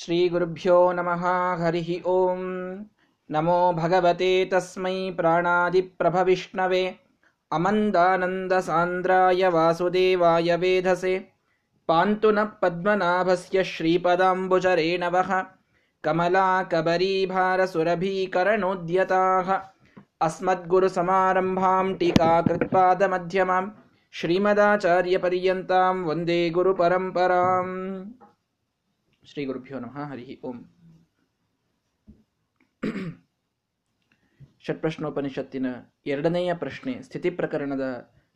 श्रीगुरुभ्यो नमः हरिः ॐ नमो भगवते तस्मै प्राणादिप्रभविष्णवे अमन्दानन्दसान्द्राय वासुदेवाय वेधसे पान्तु नः पद्मनाभस्य श्रीपदाम्बुजरेणवः कमलाकबरीभारसुरभीकरणोद्यताः अस्मद्गुरुसमारम्भां टीकाकृत्पादमध्यमां श्रीमदाचार्यपर्यन्तां वन्दे गुरुपरम्पराम् ಶ್ರೀ ಗುರುಭ್ಯೋ ನಮಃ, ಹರಿ ಓಂ. ಷಟ್ಪ್ರಶ್ನೋಪನಿಷತ್ತಿನ ಎರಡನೆಯ ಪ್ರಶ್ನೆ, ಸ್ಥಿತಿ ಪ್ರಕರಣದ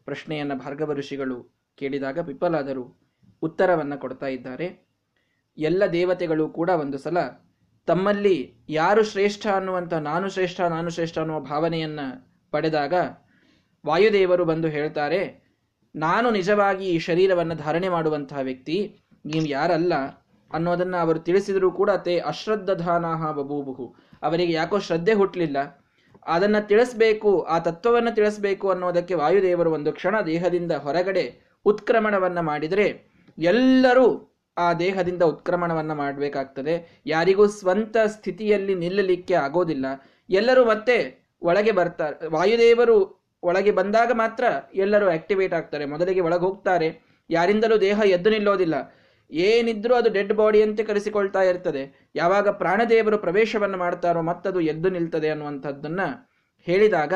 ಪ್ರಶ್ನೆಯನ್ನು ಭಾರ್ಗವ ಋಷಿಗಳು ಕೇಳಿದಾಗ ಪಿಪ್ಪಲಾದರು ಉತ್ತರವನ್ನು ಕೊಡ್ತಾ ಇದ್ದಾರೆ. ಎಲ್ಲ ದೇವತೆಗಳು ಕೂಡ ಒಂದು ಸಲ ತಮ್ಮಲ್ಲಿ ಯಾರು ಶ್ರೇಷ್ಠ ಅನ್ನುವಂಥ ನಾನು ಶ್ರೇಷ್ಠ ನಾನು ಶ್ರೇಷ್ಠ ಅನ್ನುವ ಭಾವನೆಯನ್ನ ಪಡೆದಾಗ ವಾಯುದೇವರು ಬಂದು ಹೇಳ್ತಾರೆ, ನಾನು ನಿಜವಾಗಿ ಈ ಶರೀರವನ್ನು ಧಾರಣೆ ಮಾಡುವಂತಹ ವ್ಯಕ್ತಿ, ನೀವು ಯಾರಲ್ಲ ಅನ್ನೋದನ್ನ ಅವರು ತಿಳಿಸಿದರೂ ಕೂಡ ತೇ ಅಶ್ರದ್ಧಾನಾಹ ಬಬೂಬುಹು. ಅವರಿಗೆ ಯಾಕೋ ಶ್ರದ್ಧೆ ಹುಟ್ಟಲಿಲ್ಲ ಅದನ್ನ ತಿಳಿಸ್ಬೇಕು, ಆ ತತ್ವವನ್ನು ತಿಳಿಸ್ಬೇಕು ಅನ್ನೋದಕ್ಕೆ ವಾಯುದೇವರು ಒಂದು ಕ್ಷಣ ದೇಹದಿಂದ ಹೊರಗಡೆ ಉತ್ಕ್ರಮಣವನ್ನ ಮಾಡಿದರೆ ಎಲ್ಲರೂ ಆ ದೇಹದಿಂದ ಉತ್ಕ್ರಮಣವನ್ನ ಮಾಡಬೇಕಾಗ್ತದೆ. ಯಾರಿಗೂ ಸ್ವಂತ ಸ್ಥಿತಿಯಲ್ಲಿ ನಿಲ್ಲಲಿಕ್ಕೆ ಆಗೋದಿಲ್ಲ. ಎಲ್ಲರೂ ಮತ್ತೆ ಒಳಗೆ ಬರ್ತಾರೆ ವಾಯುದೇವರು ಒಳಗೆ ಬಂದಾಗ ಮಾತ್ರ ಎಲ್ಲರೂ ಆಕ್ಟಿವೇಟ್ ಆಗ್ತಾರೆ. ಮೊದಲಿಗೆ ಒಳಗೆ ಹೋಗ್ತಾರೆ. ಯಾರಿಂದಲೂ ದೇಹ ಎದ್ದು ನಿಲ್ಲೋದಿಲ್ಲ. ಏನಿದ್ರೂ ಅದು ಡೆಡ್ ಬಾಡಿ ಅಂತ ಕರೆಸಿಕೊಳ್ತಾ ಇರ್ತದೆ. ಯಾವಾಗ ಪ್ರಾಣದೇವರು ಪ್ರವೇಶವನ್ನು ಮಾಡ್ತಾರೋ ಮತ್ತದು ಎದ್ದು ನಿಲ್ತದೆ ಅನ್ನುವಂಥದ್ದನ್ನ ಹೇಳಿದಾಗ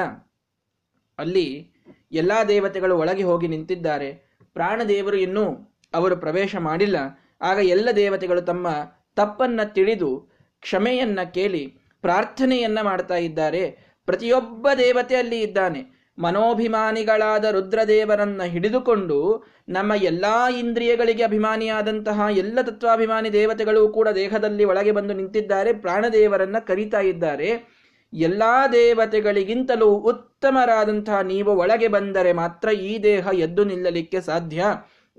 ಅಲ್ಲಿ ಎಲ್ಲಾ ದೇವತೆಗಳು ಒಳಗೆ ಹೋಗಿ ನಿಂತಿದ್ದಾರೆ. ಪ್ರಾಣದೇವರು ಇನ್ನೂ ಅವರು ಪ್ರವೇಶ ಮಾಡಿಲ್ಲ. ಆಗ ಎಲ್ಲ ದೇವತೆಗಳು ತಮ್ಮ ತಪ್ಪನ್ನ ತಿಳಿದು ಕ್ಷಮೆಯನ್ನ ಕೇಳಿ ಪ್ರಾರ್ಥನೆಯನ್ನ ಮಾಡ್ತಾ ಇದ್ದಾರೆ. ಪ್ರತಿಯೊಬ್ಬ ದೇವತೆ ಅಲ್ಲಿ ಇದ್ದಾನೆ. ಮನೋಭಿಮಾನಿಗಳಾದ ರುದ್ರದೇವರನ್ನ ಹಿಡಿದುಕೊಂಡು ನಮ್ಮ ಎಲ್ಲಾ ಇಂದ್ರಿಯಗಳಿಗೆ ಅಭಿಮಾನಿಯಾದಂತಹ ಎಲ್ಲ ತತ್ವಾಭಿಮಾನಿ ದೇವತೆಗಳು ಕೂಡ ದೇಹದಲ್ಲಿ ಒಳಗೆ ಬಂದು ನಿಂತಿದ್ದಾರೆ, ಪ್ರಾಣದೇವರನ್ನ ಕರೀತಾ ಇದ್ದಾರೆ. ಎಲ್ಲಾ ದೇವತೆಗಳಿಗಿಂತಲೂ ಉತ್ತಮರಾದಂತಹ ನೀವು ಒಳಗೆ ಬಂದರೆ ಮಾತ್ರ ಈ ದೇಹ ಎದ್ದು ನಿಲ್ಲಲಿಕ್ಕೆ ಸಾಧ್ಯ.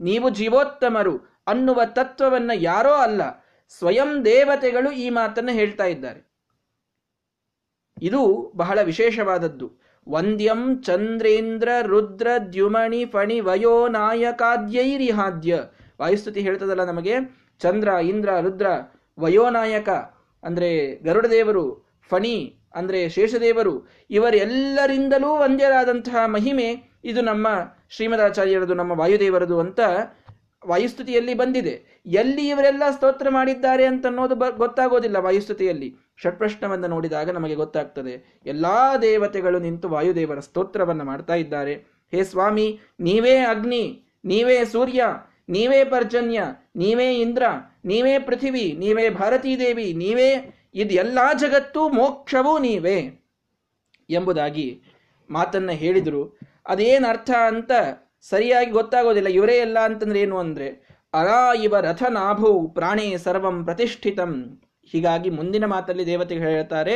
ನೀವು ಜೀವೋತ್ತಮರು ಅನ್ನುವ ತತ್ವವನ್ನ ಯಾರೋ ಅಲ್ಲ, ಸ್ವಯಂ ದೇವತೆಗಳು ಈ ಮಾತನ್ನ ಹೇಳ್ತಾ ಇದ್ದಾರೆ. ಇದು ಬಹಳ ವಿಶೇಷವಾದದ್ದು. ವಂದ್ಯಂ ಚಂದ್ರೇಂದ್ರ ರುದ್ರ ದ್ಯುಮಣಿ ಫಣಿ ವಯೋ ನಾಯಕಾದ್ಯೈರಿಹಾದ್ಯ. ವಾಯುಸ್ತುತಿ ಹೇಳ್ತದಲ್ಲ ನಮಗೆ, ಚಂದ್ರ, ಇಂದ್ರ, ರುದ್ರ ವಯೋನಾಯಕ ಅಂದ್ರೆ ಗರುಡದೇವರು, ಫಣಿ, ಅಂದ್ರೆ ಶೇಷದೇವರು, ಇವರೆಲ್ಲರಿಂದಲೂ ವಂದ್ಯರಾದಂತಹ ಮಹಿಮೆ ಇದು ನಮ್ಮ ಶ್ರೀಮದಾಚಾರ್ಯರದು, ನಮ್ಮ ವಾಯುದೇವರದು ಅಂತ ವಾಯುಸ್ತುತಿಯಲ್ಲಿ ಬಂದಿದೆ. ಎಲ್ಲಿ ಇವರೆಲ್ಲ ಸ್ತೋತ್ರ ಮಾಡಿದ್ದಾರೆ ಅಂತ ಅನ್ನೋದು ಗೊತ್ತಾಗೋದಿಲ್ಲ ವಾಯುಸ್ತುತಿಯಲ್ಲಿ. ಷಟ್ಪ್ರಶ್ನವನ್ನು ನೋಡಿದಾಗ ನಮಗೆ ಗೊತ್ತಾಗ್ತದೆ. ಎಲ್ಲಾ ದೇವತೆಗಳು ನಿಂತು ವಾಯುದೇವರ ಸ್ತೋತ್ರವನ್ನು ಮಾಡ್ತಾ ಇದ್ದಾರೆ. ಹೇ ಸ್ವಾಮಿ, ನೀವೇ ಅಗ್ನಿ, ನೀವೇ ಸೂರ್ಯ, ನೀವೇ ಪರ್ಜನ್ಯ, ನೀವೇ ಇಂದ್ರ, ನೀವೇ ಪೃಥಿವಿ, ನೀವೇ ಭಾರತೀ ದೇವಿ ನೀವೇ ಎಲ್ಲ ಜಗತ್ತು ಮೋಕ್ಷವೂ ನೀವೇ ಎಂಬುದಾಗಿ ಮಾತನ್ನ ಹೇಳಿದರು. ಅದೇನರ್ಥ ಅಂತ ಸರಿಯಾಗಿ ಗೊತ್ತಾಗೋದಿಲ್ಲ. ಇವರೇ ಎಲ್ಲ ಅಂತಂದ್ರೆ ಏನು ಅಂದ್ರೆ, ಅರಾ ಇವ ರಥನಾಭೌ ಪ್ರಾಣೇ ಸರ್ವಂ ಪ್ರತಿಷ್ಠಿತಂ. ಹೀಗಾಗಿ ಮುಂದಿನ ಮಾತಲ್ಲಿ ದೇವತೆ ಹೇಳ್ತಾರೆ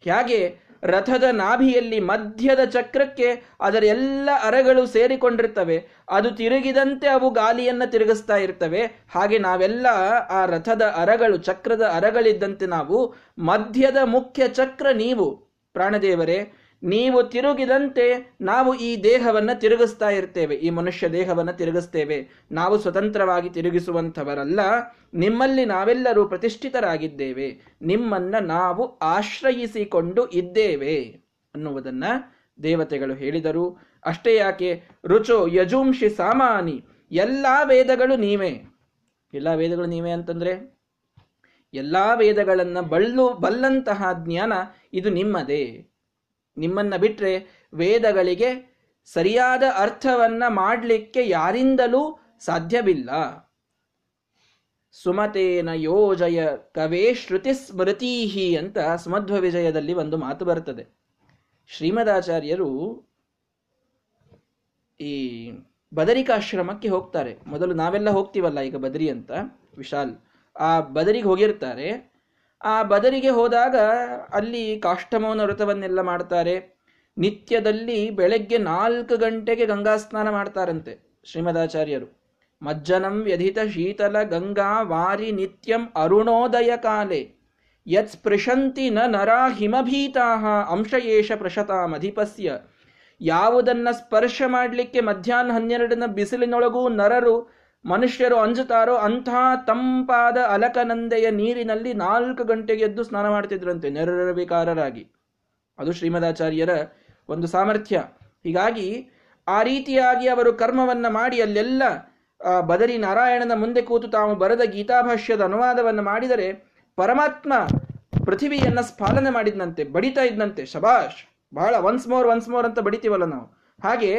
ಹೇಗೆ ರಥದ ನಾಭಿಯಲ್ಲಿ ಮಧ್ಯದ ಚಕ್ರಕ್ಕೆ ಅದರ ಎಲ್ಲ ಅರಗಳು ಸೇರಿಕೊಂಡಿರ್ತವೆ. ಅದು ತಿರುಗಿದಂತೆ ಅವು ಗಾಲಿಯನ್ನು ತಿರುಗಿಸ್ತಾ ಇರ್ತವೆ. ಹಾಗೆ ನಾವೆಲ್ಲ ಆ ರಥದ ಅರಗಳು, ಚಕ್ರದ ಅರಗಳಿದ್ದಂತೆ ನಾವು ಮಧ್ಯದ ಮುಖ್ಯ ಚಕ್ರ ನೀವು. ಪ್ರಾಣದೇವರೇ ನೀವು ತಿರುಗಿದಂತೆ ನಾವು ಈ ದೇಹವನ್ನು ತಿರುಗಿಸ್ತಾ ಇರ್ತೇವೆ, ಈ ಮನುಷ್ಯ ದೇಹವನ್ನು ತಿರುಗಿಸ್ತೇವೆ. ನಾವು ಸ್ವತಂತ್ರವಾಗಿ ತಿರುಗಿಸುವಂಥವರಲ್ಲ, ನಿಮ್ಮಲ್ಲಿ ನಾವೆಲ್ಲರೂ ಪ್ರತಿಷ್ಠಿತರಾಗಿದ್ದೇವೆ. ನಿಮ್ಮನ್ನ ನಾವು ಆಶ್ರಯಿಸಿಕೊಂಡು ಇದ್ದೇವೆ ಅನ್ನುವುದನ್ನ ದೇವತೆಗಳು ಹೇಳಿದರು. ಅಷ್ಟೇ ಯಾಕೆ? ರುಚೋ ಯಜುಂಶಿ ಸಾಮಾನಿ, ಎಲ್ಲ ವೇದಗಳು ನೀವೇ. ಎಲ್ಲ ವೇದಗಳು ನೀವೇ ಅಂತಂದ್ರೆ? ಎಲ್ಲ ವೇದಗಳನ್ನು ಬಳ್ಳು ಬಲ್ಲಂತಹ ಜ್ಞಾನ ಇದು ನಿಮ್ಮದೇ. ನಿಮ್ಮನ್ನ ಬಿಟ್ರೆ ವೇದಗಳಿಗೆ ಸರಿಯಾದ ಅರ್ಥವನ್ನ ಮಾಡಲಿಕ್ಕೆ ಯಾರಿಂದಲೂ ಸಾಧ್ಯವಿಲ್ಲ. ಸುಮತೇನ ಯೋಜಯ ಕವೇ ಶ್ರುತಿ ಸ್ಮೃತೀಹಿ ಅಂತ ಸುಮಧ್ವ ವಿಜಯದಲ್ಲಿ ಒಂದು ಮಾತು ಬರ್ತದೆ. ಶ್ರೀಮದಾಚಾರ್ಯರು ಈ ಬದರಿಕಾಶ್ರಮಕ್ಕೆ ಹೋಗ್ತಾರೆ. ಮೊದಲು ನಾವೆಲ್ಲ ಹೋಗ್ತೀವಲ್ಲ ಈಗ ಬದರಿ ಅಂತ, ವಿಶಾಲ್. ಆ ಬದರಿಗೆ ಹೋಗಿರ್ತಾರೆ. ಆ ಬದರಿಗೆ ಹೋದಾಗ ಅಲ್ಲಿ ಕಾಷ್ಟಮೌನ ವ್ರತವನ್ನೆಲ್ಲ ಮಾಡ್ತಾರೆ. ನಿತ್ಯದಲ್ಲಿ ಬೆಳಗ್ಗೆ ನಾಲ್ಕು ಗಂಟೆಗೆ ಗಂಗಾ ಸ್ನಾನ ಮಾಡ್ತಾರಂತೆ ಶ್ರೀಮದಾಚಾರ್ಯರು. ಮಜ್ಜನಂ ವ್ಯಧಿತ ಶೀತಲ ಗಂಗಾ ವಾರಿ ನಿತ್ಯಂ ಅರುಣೋದಯ ಕಾಲೆ. ಯತ್ ಸ್ಪೃಶಂತಿ ನ ನರಾ ಹಿಮಭೀತಾ ಅಂಶಯೇಷ ಪ್ರಶತಾಮಧಿಪಸ್ಯ ಯಾವುದನ್ನ ಸ್ಪರ್ಶ ಮಾಡಲಿಕ್ಕೆ ಮಧ್ಯಾಹ್ನ ಹನ್ನೆರಡನ ಬಿಸಿಲಿನೊಳಗೂ ನರರು ಮನುಷ್ಯರು ಅಂಜುತ್ತಾರೋ ಅಂಥ ತಂಪಾದ ಅಲಕನಂದೆಯ ನೀರಿನಲ್ಲಿ ನಾಲ್ಕು ಗಂಟೆಗೆ ಎದ್ದು ಸ್ನಾನ ಮಾಡ್ತಿದ್ರಂತೆ ನೆರವಿಕಾರರಾಗಿ ಅದು ಶ್ರೀಮದಾಚಾರ್ಯರ ಒಂದು ಸಾಮರ್ಥ್ಯ. ಹೀಗಾಗಿ ಆ ರೀತಿಯಾಗಿ ಅವರು ಕರ್ಮವನ್ನ ಮಾಡಿ ಅಲ್ಲೆಲ್ಲ ಬದರಿ ನಾರಾಯಣನ ಮುಂದೆ ಕೂತು ತಾವು ಬರೆದ ಗೀತಾಭಾಷ್ಯದ ಅನುವಾದವನ್ನು ಮಾಡಿದರೆ ಪರಮಾತ್ಮ ಪೃಥಿವಿಯನ್ನ ಸ್ಫಾಲನೆ ಮಾಡಿದ್ನಂತೆ, ಬಡಿತಾ ಇದ್ನಂತೆ. ಶಬಾಷ್! ಬಹಳ ಒನ್ಸ್ ಮೋರ್ ಒನ್ಸ್ ಮೋರ್ ಅಂತ ಬಡಿತೀವಲ್ಲ ನಾವು. ಹಾಗೆ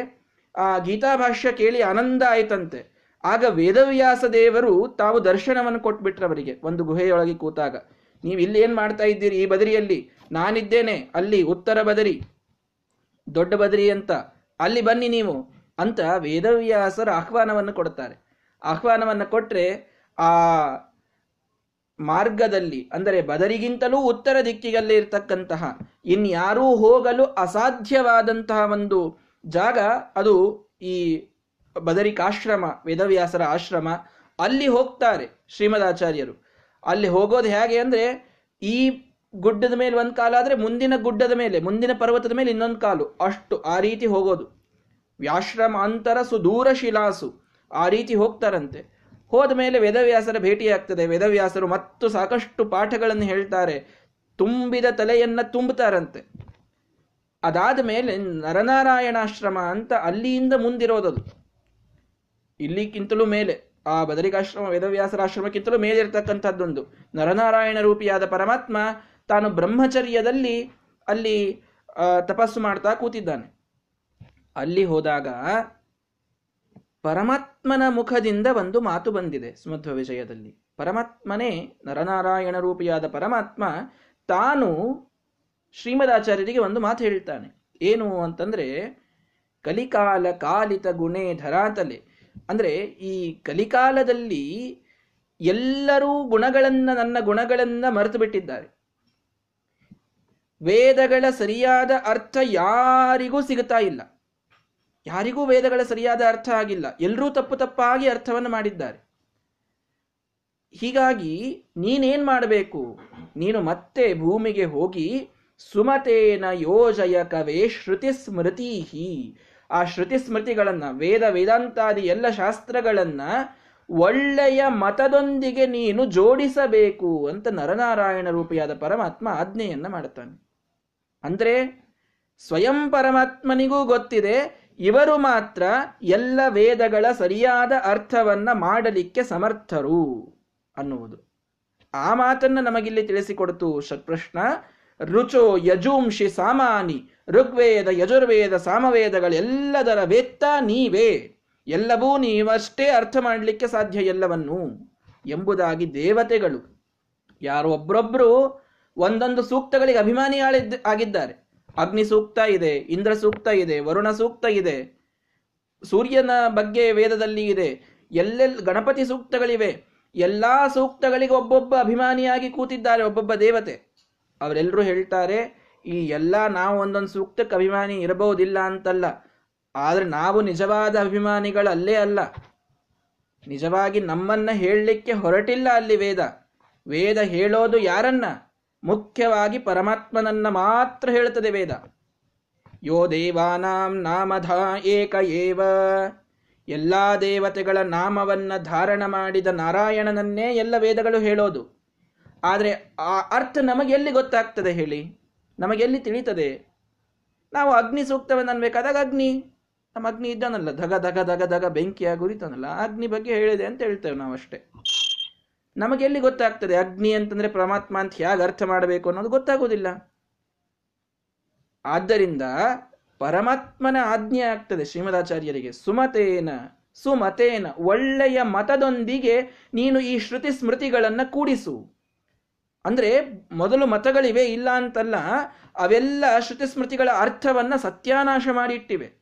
ಆ ಗೀತಾಭಾಷ್ಯ ಕೇಳಿ ಆನಂದ ಆಯ್ತಂತೆ. ಆಗ ವೇದವ್ಯಾಸ ದೇವರು ತಾವು ದರ್ಶನವನ್ನು ಕೊಟ್ಬಿಟ್ರೆ ಅವರಿಗೆ ಒಂದು ಗುಹೆಯೊಳಗೆ ಕೂತಾಗ. ನೀವು ಇಲ್ಲಿ ಏನ್ ಮಾಡ್ತಾ ಇದ್ದೀರಿ ಈ ಬದರಿಯಲ್ಲಿ? ನಾನಿದ್ದೇನೆ, ಅಲ್ಲಿ ಉತ್ತರ ಬದರಿ, ದೊಡ್ಡ ಬದರಿ ಅಂತ. ಅಲ್ಲಿ ಬನ್ನಿ ನೀವು ಅಂತ ವೇದವ್ಯಾಸರ ಆಹ್ವಾನವನ್ನು ಕೊಡ್ತಾರೆ ಆಹ್ವಾನವನ್ನು ಕೊಟ್ರೆ ಆ ಮಾರ್ಗದಲ್ಲಿ, ಅಂದರೆ ಬದರಿಗಿಂತಲೂ ಉತ್ತರ ದಿಕ್ಕಿಗಲ್ಲೇ ಇರ್ತಕ್ಕಂತಹ, ಇನ್ಯಾರೂ ಹೋಗಲು ಅಸಾಧ್ಯವಾದಂತಹ ಒಂದು ಜಾಗ ಅದು ಈ ಬದರಿಕಾಶ್ರಮ, ವೇದವ್ಯಾಸರ ಆಶ್ರಮ, ಅಲ್ಲಿ ಹೋಗ್ತಾರೆ ಶ್ರೀಮದಾಚಾರ್ಯರು. ಅಲ್ಲಿ ಹೋಗೋದು ಹೇಗೆ ಅಂದ್ರೆ, ಈ ಗುಡ್ಡದ ಮೇಲೆ ಒಂದು ಕಾಲ ಆದ್ರೆ ಮುಂದಿನ ಗುಡ್ಡದ ಮೇಲೆ, ಮುಂದಿನ ಪರ್ವತದ ಮೇಲೆ ಇನ್ನೊಂದು ಕಾಲು, ಅಷ್ಟು ಆ ರೀತಿ ಹೋಗೋದು. ವ್ಯಾಶ್ರಮ ಅಂತರ ಸುದೂರ ಶಿಲಾಸು, ಆ ರೀತಿ ಹೋಗ್ತಾರಂತೆ. ಹೋದ ಮೇಲೆ ವೇದವ್ಯಾಸರ ಭೇಟಿಯಾಗ್ತದೆ. ವೇದವ್ಯಾಸರು ಮತ್ತು ಸಾಕಷ್ಟು ಪಾಠಗಳನ್ನು ಹೇಳ್ತಾರೆ. ತುಂಬಿದ ತಲೆಯನ್ನ ತುಂಬುತ್ತಾರಂತೆ. ಅದಾದ ಮೇಲೆ ನರನಾರಾಯಣಾಶ್ರಮ ಅಂತ ಅಲ್ಲಿಯಿಂದ ಮುಂದಿರೋದದು. ಇಲ್ಲಿಕ್ಕಿಂತಲೂ ಮೇಲೆ, ಆ ಬದರಿಕಾಶ್ರಮ ವೇದವ್ಯಾಸರಾಶ್ರಮಕ್ಕಿಂತಲೂ ಮೇಲಿರ್ತಕ್ಕಂಥದ್ದೊಂದು ನರನಾರಾಯಣ ರೂಪಿಯಾದ ಪರಮಾತ್ಮ ತಾನು ಬ್ರಹ್ಮಚರ್ಯದಲ್ಲಿ ಅಲ್ಲಿ ತಪಸ್ಸು ಮಾಡ್ತಾ ಕೂತಿದ್ದಾನೆ. ಅಲ್ಲಿ ಹೋದಾಗ ಪರಮಾತ್ಮನ ಮುಖದಿಂದ ಒಂದು ಮಾತು ಬಂದಿದೆ ಸುಮಧ್ವ ವಿಜಯದಲ್ಲಿ. ಪರಮಾತ್ಮನೇ ನರನಾರಾಯಣ ರೂಪಿಯಾದ ಪರಮಾತ್ಮ ತಾನು ಶ್ರೀಮದಾಚಾರ್ಯರಿಗೆ ಒಂದು ಮಾತು ಹೇಳ್ತಾನೆ. ಏನು ಅಂತಂದ್ರೆ ಕಲಿಕಾಲ ಕಾಲಿತ ಗುಣೇ ಧರಾತಲೆ ಅಂದ್ರೆ ಈ ಕಲಿಕಾಲದಲ್ಲಿ ಎಲ್ಲರೂ ಗುಣಗಳನ್ನ, ನನ್ನ ಗುಣಗಳನ್ನ ಮರೆತು ಬಿಟ್ಟಿದ್ದಾರೆ. ವೇದಗಳ ಸರಿಯಾದ ಅರ್ಥ ಯಾರಿಗೂ ಸಿಗುತ್ತಾ ಇಲ್ಲ. ಯಾರಿಗೂ ವೇದಗಳ ಸರಿಯಾದ ಅರ್ಥ ಆಗಿಲ್ಲ. ಎಲ್ಲರೂ ತಪ್ಪು ತಪ್ಪಾಗಿ ಅರ್ಥವನ್ನು ಮಾಡಿದ್ದಾರೆ. ಹೀಗಾಗಿ ನೀನೇನ್ ಮಾಡಬೇಕು? ನೀನು ಮತ್ತೆ ಭೂಮಿಗೆ ಹೋಗಿ ಸುಮತೇನ ಯೋಜಯ ಕವೇ ಶ್ರುತಿ ಸ್ಮೃತಿಹಿ ಆ ಶ್ರುತಿ ಸ್ಮೃತಿಗಳನ್ನ, ವೇದ ವೇದಾಂತಾದಿ ಎಲ್ಲ ಶಾಸ್ತ್ರಗಳನ್ನ ಒಳ್ಳೆಯ ಮತದೊಂದಿಗೆ ನೀನು ಜೋಡಿಸಬೇಕು ಅಂತ ನರನಾರಾಯಣ ರೂಪಿಯಾದ ಪರಮಾತ್ಮ ಆಜ್ಞೆಯನ್ನು ಮಾಡುತ್ತಾನೆ. ಅಂದ್ರೆ ಸ್ವಯಂ ಪರಮಾತ್ಮನಿಗೂ ಗೊತ್ತಿದೆ, ಇವರು ಮಾತ್ರ ಎಲ್ಲ ವೇದಗಳ ಸರಿಯಾದ ಅರ್ಥವನ್ನ ಮಾಡಲಿಕ್ಕೆ ಸಮರ್ಥರು ಅನ್ನುವುದು. ಆ ಮಾತನ್ನ ನಮಗಿಲ್ಲಿ ತಿಳಿಸಿಕೊಡ್ತು ಶತ್ಪ್ರಶ್ನ ರುಚೋ ಯಜೂಂಶಿ ಸಾಮಾನಿ, ಋಗ್ವೇದ, ಯಜುರ್ವೇದ ಸಾಮವೇದಗಳೆಲ್ಲದರ ವೇತ್ತ ನೀವೇ. ಎಲ್ಲವೂ ನೀವಷ್ಟೇ ಅರ್ಥ ಮಾಡಲಿಕ್ಕೆ ಸಾಧ್ಯ ಎಲ್ಲವನ್ನು ಎಂಬುದಾಗಿ ದೇವತೆಗಳು. ಯಾರು ಒಬ್ಬರೊಬ್ಬರು ಒಂದೊಂದು ಸೂಕ್ತಗಳಿಗೆ ಅಭಿಮಾನಿ ಆಗಿದ್ದಾರೆ. ಅಗ್ನಿ ಸೂಕ್ತ ಇದೆ, ಇಂದ್ರ ಸೂಕ್ತ ಇದೆ, ವರುಣ ಸೂಕ್ತ ಇದೆ, ಸೂರ್ಯನ ಬಗ್ಗೆ ವೇದದಲ್ಲಿ ಇದೆ. ಎಲ್ಲೆಲ್, ಗಣಪತಿ ಸೂಕ್ತಗಳಿವೆ. ಎಲ್ಲಾ ಸೂಕ್ತಗಳಿಗೆ ಒಬ್ಬೊಬ್ಬ ಅಭಿಮಾನಿಯಾಗಿ ಕೂತಿದ್ದಾರೆ ಒಬ್ಬೊಬ್ಬ ದೇವತೆ. ಅವರೆಲ್ಲರೂ ಹೇಳ್ತಾರೆ, ಈ ಎಲ್ಲ ನಾವು ಒಂದೊಂದು ಸೂಕ್ತಕ್ಕೆ ಅಭಿಮಾನಿ ಇರಬಹುದಿಲ್ಲ ಅಂತಲ್ಲ. ಆದ್ರೆ ನಾವು ನಿಜವಾದ ಅಭಿಮಾನಿಗಳಲ್ಲೇ ಅಲ್ಲ. ನಿಜವಾಗಿ ನಮ್ಮನ್ನ ಹೇಳಲಿಕ್ಕೆ ಹೊರಟಿಲ್ಲ ಅಲ್ಲಿ ವೇದ. ವೇದ ಹೇಳೋದು ಯಾರನ್ನ? ಮುಖ್ಯವಾಗಿ ಪರಮಾತ್ಮನನ್ನ ಮಾತ್ರ ಹೇಳುತ್ತದೆ ವೇದ. ಯೋ ದೇವಾನಾಂ ನಾಮಧ ಏಕ ಏವ. ಎಲ್ಲಾ ದೇವತೆಗಳ ನಾಮವನ್ನ ಧಾರಣ ಮಾಡಿದ ನಾರಾಯಣನನ್ನೇ ಎಲ್ಲ ವೇದಗಳು ಹೇಳೋದು. ಆದರೆ ಆ ಅರ್ಥ ನಮಗೆ ಎಲ್ಲಿ ಗೊತ್ತಾಗ್ತದೆ ಹೇಳಿ? ನಮಗೆಲ್ಲಿ ತಿಳಿತದೆ? ನಾವು ಅಗ್ನಿ ಸೂಕ್ತವನ್ನು ಅನ್ಬೇಕಾದಾಗ ಅಗ್ನಿ. ನಮ್ಮ ಅಗ್ನಿ ಇದ್ದಾನಲ್ಲ, ಧಗ ಧಗ ಧಗ ಧಗ ಬೆಂಕಿಯಾಗಿ ಉರಿತಾನಲ್ಲ ಅಗ್ನಿ ಬಗ್ಗೆ ಹೇಳಿದೆ ಅಂತ ಹೇಳ್ತೇವೆ ನಾವು ಅಷ್ಟೇ. ನಮಗೆ ಎಲ್ಲಿ ಗೊತ್ತಾಗ್ತದೆ ಅಗ್ನಿ ಅಂತಂದ್ರೆ ಪರಮಾತ್ಮ ಅಂತ ಹೇಗೆ ಅರ್ಥ ಮಾಡಬೇಕು ಅನ್ನೋದು ಗೊತ್ತಾಗೋದಿಲ್ಲ. ಆದ್ದರಿಂದ ಪರಮಾತ್ಮನ ಆಜ್ಞೆ ಆಗ್ತದೆ ಶ್ರೀಮದಾಚಾರ್ಯರಿಗೆ, ಸುಮತೇನ ಸುಮತೇನ ಒಳ್ಳೆಯ ಮತದೊಂದಿಗೆ ನೀನು ಈ ಶ್ರುತಿ ಸ್ಮೃತಿಗಳನ್ನು ಕೂಡಿಸು. ಅಂದ್ರೆ ಮೊದಲು ಮತಗಳಿವೆ ಇಲ್ಲ ಅಂತಲ್ಲ, ಅವೆಲ್ಲ ಶ್ರುತಿ ಸ್ಮೃತಿಗಳ ಅರ್ಥವನ್ನ ಸತ್ಯಾನಾಶ ಮಾಡಿಟ್ಟಿವೆ.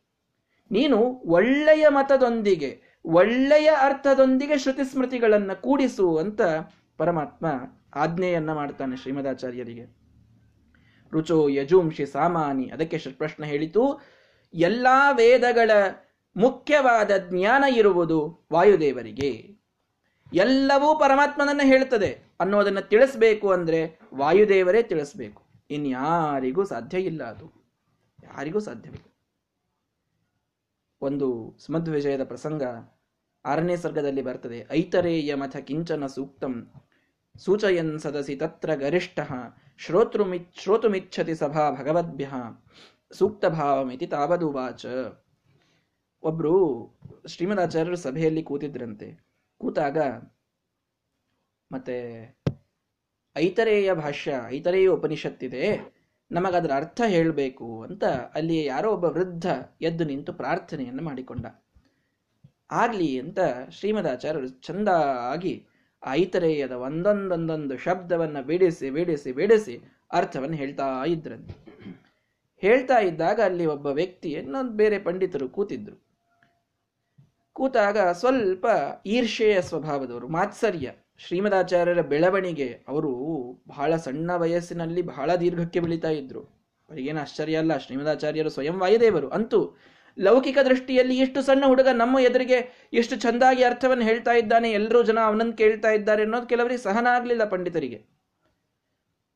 ನೀನು ಒಳ್ಳೆಯ ಮತದೊಂದಿಗೆ, ಒಳ್ಳೆಯ ಅರ್ಥದೊಂದಿಗೆ ಶ್ರುತಿ ಸ್ಮೃತಿಗಳನ್ನ ಕೂಡಿಸು ಅಂತ ಪರಮಾತ್ಮ ಆಜ್ಞೆಯನ್ನ ಮಾಡ್ತಾನೆ ಶ್ರೀಮದಾಚಾರ್ಯರಿಗೆ. ರುಚೋ ಯಜುಂಶಿ ಸಾಮಾನಿ, ಅದಕ್ಕೆ ಪ್ರಶ್ನೆ ಹೇಳಿತು, ಎಲ್ಲಾ ವೇದಗಳ ಮುಖ್ಯವಾದ ಜ್ಞಾನ ಇರುವುದು ವಾಯುದೇವರಿಗೆ. ಎಲ್ಲವೂ ಪರಮಾತ್ಮನನ್ನ ಹೇಳ್ತದೆ ಅನ್ನೋದನ್ನ ತಿಳಿಸ್ಬೇಕು ಅಂದ್ರೆ ವಾಯುದೇವರೇ ತಿಳಿಸ್ಬೇಕು. ಇನ್ಯಾರಿಗೂ ಸಾಧ್ಯ ಇಲ್ಲ ಅದು. ಯಾರಿಗೂ ಸಾಧ್ಯವಿಲ್ಲ. ಒಂದು ವಿಜಯದ ಪ್ರಸಂಗ ಆರನೇ ಸರ್ಗದಲ್ಲಿ ಬರ್ತದೆ. ಐತರೇಯ ಮಥ ಕಿಂಚನ ಸೂಕ್ತಂ ಸೂಚಯನ್ ಸದಸಿ ತತ್ರ ಗರಿಷ್ಠ ಶ್ರೋತೃಮಿ ಶ್ರೋತುಮಿಚ್ಛತಿ ಸಭಾ ಭಗವದ್ಭ್ಯ ಸೂಕ್ತ ಭಾವಮಿತಿ ತಾವದುವಾಚ. ಒಬ್ರು ಶ್ರೀಮದಾಚಾರ್ಯರು ಸಭೆಯಲ್ಲಿ ಕೂತಿದ್ರಂತೆ. ಕೂತಾಗ ಮತ್ತೆ ಐತರೇಯ ಭಾಷ್ಯ, ಐತರೇಯ ಉಪನಿಷತ್ತಿದೆ ನಮಗದರ ಅರ್ಥ ಹೇಳಬೇಕು ಅಂತ ಅಲ್ಲಿ ಯಾರೋ ಒಬ್ಬ ವೃದ್ಧ ಎದ್ದು ನಿಂತು ಪ್ರಾರ್ಥನೆಯನ್ನು ಮಾಡಿಕೊಂಡ. ಆಗಲಿ ಅಂತ ಶ್ರೀಮದಾಚಾರ್ಯರು ಚಂದ ಆಗಿ ಐತರೇಯದ ಒಂದೊಂದೊಂದೊಂದು ಶಬ್ದವನ್ನು ಬಿಡಿಸಿ ಬಿಡಿಸಿ ಬಿಡಿಸಿ ಅರ್ಥವನ್ನು ಹೇಳ್ತಾ ಇದ್ರಂತೆ. ಹೇಳ್ತಾ ಇದ್ದಾಗ ಅಲ್ಲಿ ಒಬ್ಬ ವ್ಯಕ್ತಿ ಇನ್ನೊಂದು ಬೇರೆ ಪಂಡಿತರು ಕೂತಿದ್ರು. ಕೂತಾಗ ಸ್ವಲ್ಪ ಈರ್ಷೆಯ ಸ್ವಭಾವದವರು, ಮಾತ್ಸರ್ಯ. ಶ್ರೀಮದಾಚಾರ್ಯರ ಬೆಳವಣಿಗೆ, ಅವರು ಬಹಳ ಸಣ್ಣ ವಯಸ್ಸಿನಲ್ಲಿ ಬಹಳ ದೀರ್ಘಕ್ಕೆ ಬೆಳೀತಾ ಇದ್ರು. ಅವರಿಗೇನು ಆಶ್ಚರ್ಯ ಅಲ್ಲ, ಶ್ರೀಮದಾಚಾರ್ಯರು ಸ್ವಯಂ ವಾಯುದೇವರು. ಅಂತೂ ಲೌಕಿಕ ದೃಷ್ಟಿಯಲ್ಲಿ ಎಷ್ಟು ಸಣ್ಣ ಹುಡುಗ ನಮ್ಮ ಎದುರಿಗೆ ಎಷ್ಟು ಚಂದಾಗಿ ಅರ್ಥವನ್ನು ಹೇಳ್ತಾ ಇದ್ದಾನೆ ಎಲ್ಲರೂ ಜನ ಅವನನ್ನು ಕೇಳ್ತಾ ಇದ್ದಾರೆ ಅನ್ನೋದು ಕೆಲವರಿಗೆ ಸಹನ ಆಗಲಿಲ್ಲ ಪಂಡಿತರಿಗೆ.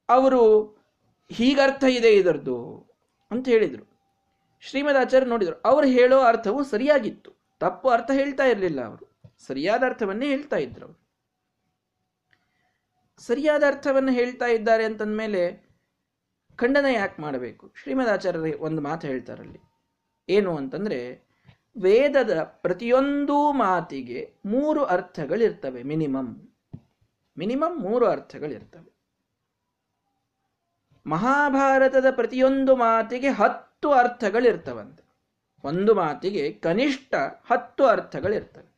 ಅವರು, ಹೀಗರ್ಥ ಇದೆ ಇದರದ್ದು ಅಂತ ಹೇಳಿದರು. ಶ್ರೀಮದಾಚಾರ್ಯ ನೋಡಿದರು. ಅವರು ಹೇಳೋ ಅರ್ಥವು ಸರಿಯಾಗಿತ್ತು. ತಪ್ಪು ಅರ್ಥ ಹೇಳ್ತಾ ಇರಲಿಲ್ಲ ಅವರು. ಸರಿಯಾದ ಅರ್ಥವನ್ನೇ ಹೇಳ್ತಾ ಇದ್ರು ಅವರು. ಸರಿಯಾದ ಅರ್ಥವನ್ನು ಹೇಳ್ತಾ ಇದ್ದಾರೆ ಅಂತಂದ್ಮೇಲೆ ಖಂಡನ ಯಾಕೆ ಮಾಡಬೇಕು? ಶ್ರೀಮದಾಚಾರ್ಯರು ಒಂದು ಮಾತು ಹೇಳ್ತಾರಲ್ಲಿ ಏನು ಅಂತಂದ್ರೆ, ವೇದದ ಪ್ರತಿಯೊಂದು ಮಾತಿಗೆ ಮೂರು ಅರ್ಥಗಳಿರ್ತವೆ, ಮಿನಿಮಮ್. ಮಿನಿಮಮ್ ಮೂರು ಅರ್ಥಗಳಿರ್ತವೆ. ಮಹಾಭಾರತದ ಪ್ರತಿಯೊಂದು ಮಾತಿಗೆ ಹತ್ತು ಅರ್ಥಗಳಿರ್ತವಂತೆ. ಒಂದು ಮಾತಿಗೆ ಕನಿಷ್ಠ ಹತ್ತು ಅರ್ಥಗಳಿರ್ತವೆ.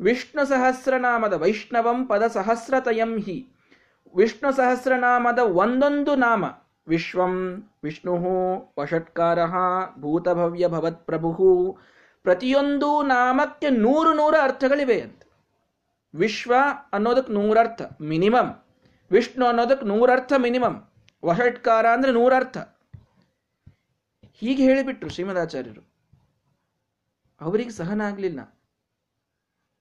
ವಿಷ್ಣು ಸಹಸ್ರನಾಮದ ವೈಷ್ಣವಂ ಪದ ಸಹಸ್ರತಯಂ ಹಿ. ವಿಷ್ಣು ಸಹಸ್ರನಾಮದ ಒಂದೊಂದು ನಾಮ, ವಿಶ್ವಂ, ವಿಷ್ಣು, ವಷಟ್ಕಾರ, ಭೂತಭವ್ಯ ಭವತ್ ಪ್ರಭು, ಪ್ರತಿಯೊಂದು ನಾಮಕ್ಕೆ ನೂರು ನೂರು ಅರ್ಥಗಳಿವೆ ಅಂತ. ವಿಶ್ವ ಅನ್ನೋದಕ್ಕೆ ನೂರರ್ಥ ಮಿನಿಮಮ್. ವಿಷ್ಣು ಅನ್ನೋದಕ್ಕೆ ನೂರರ್ಥ ಮಿನಿಮಮ್. ವಷಟ್ಕಾರ ಅಂದ್ರೆ ನೂರರ್ಥ ಹೀಗೆ ಹೇಳಿಬಿಟ್ರು ಶ್ರೀಮದಾಚಾರ್ಯರು. ಅವರಿಗೆ ಸಹನ ಆಗಲಿಲ್ಲ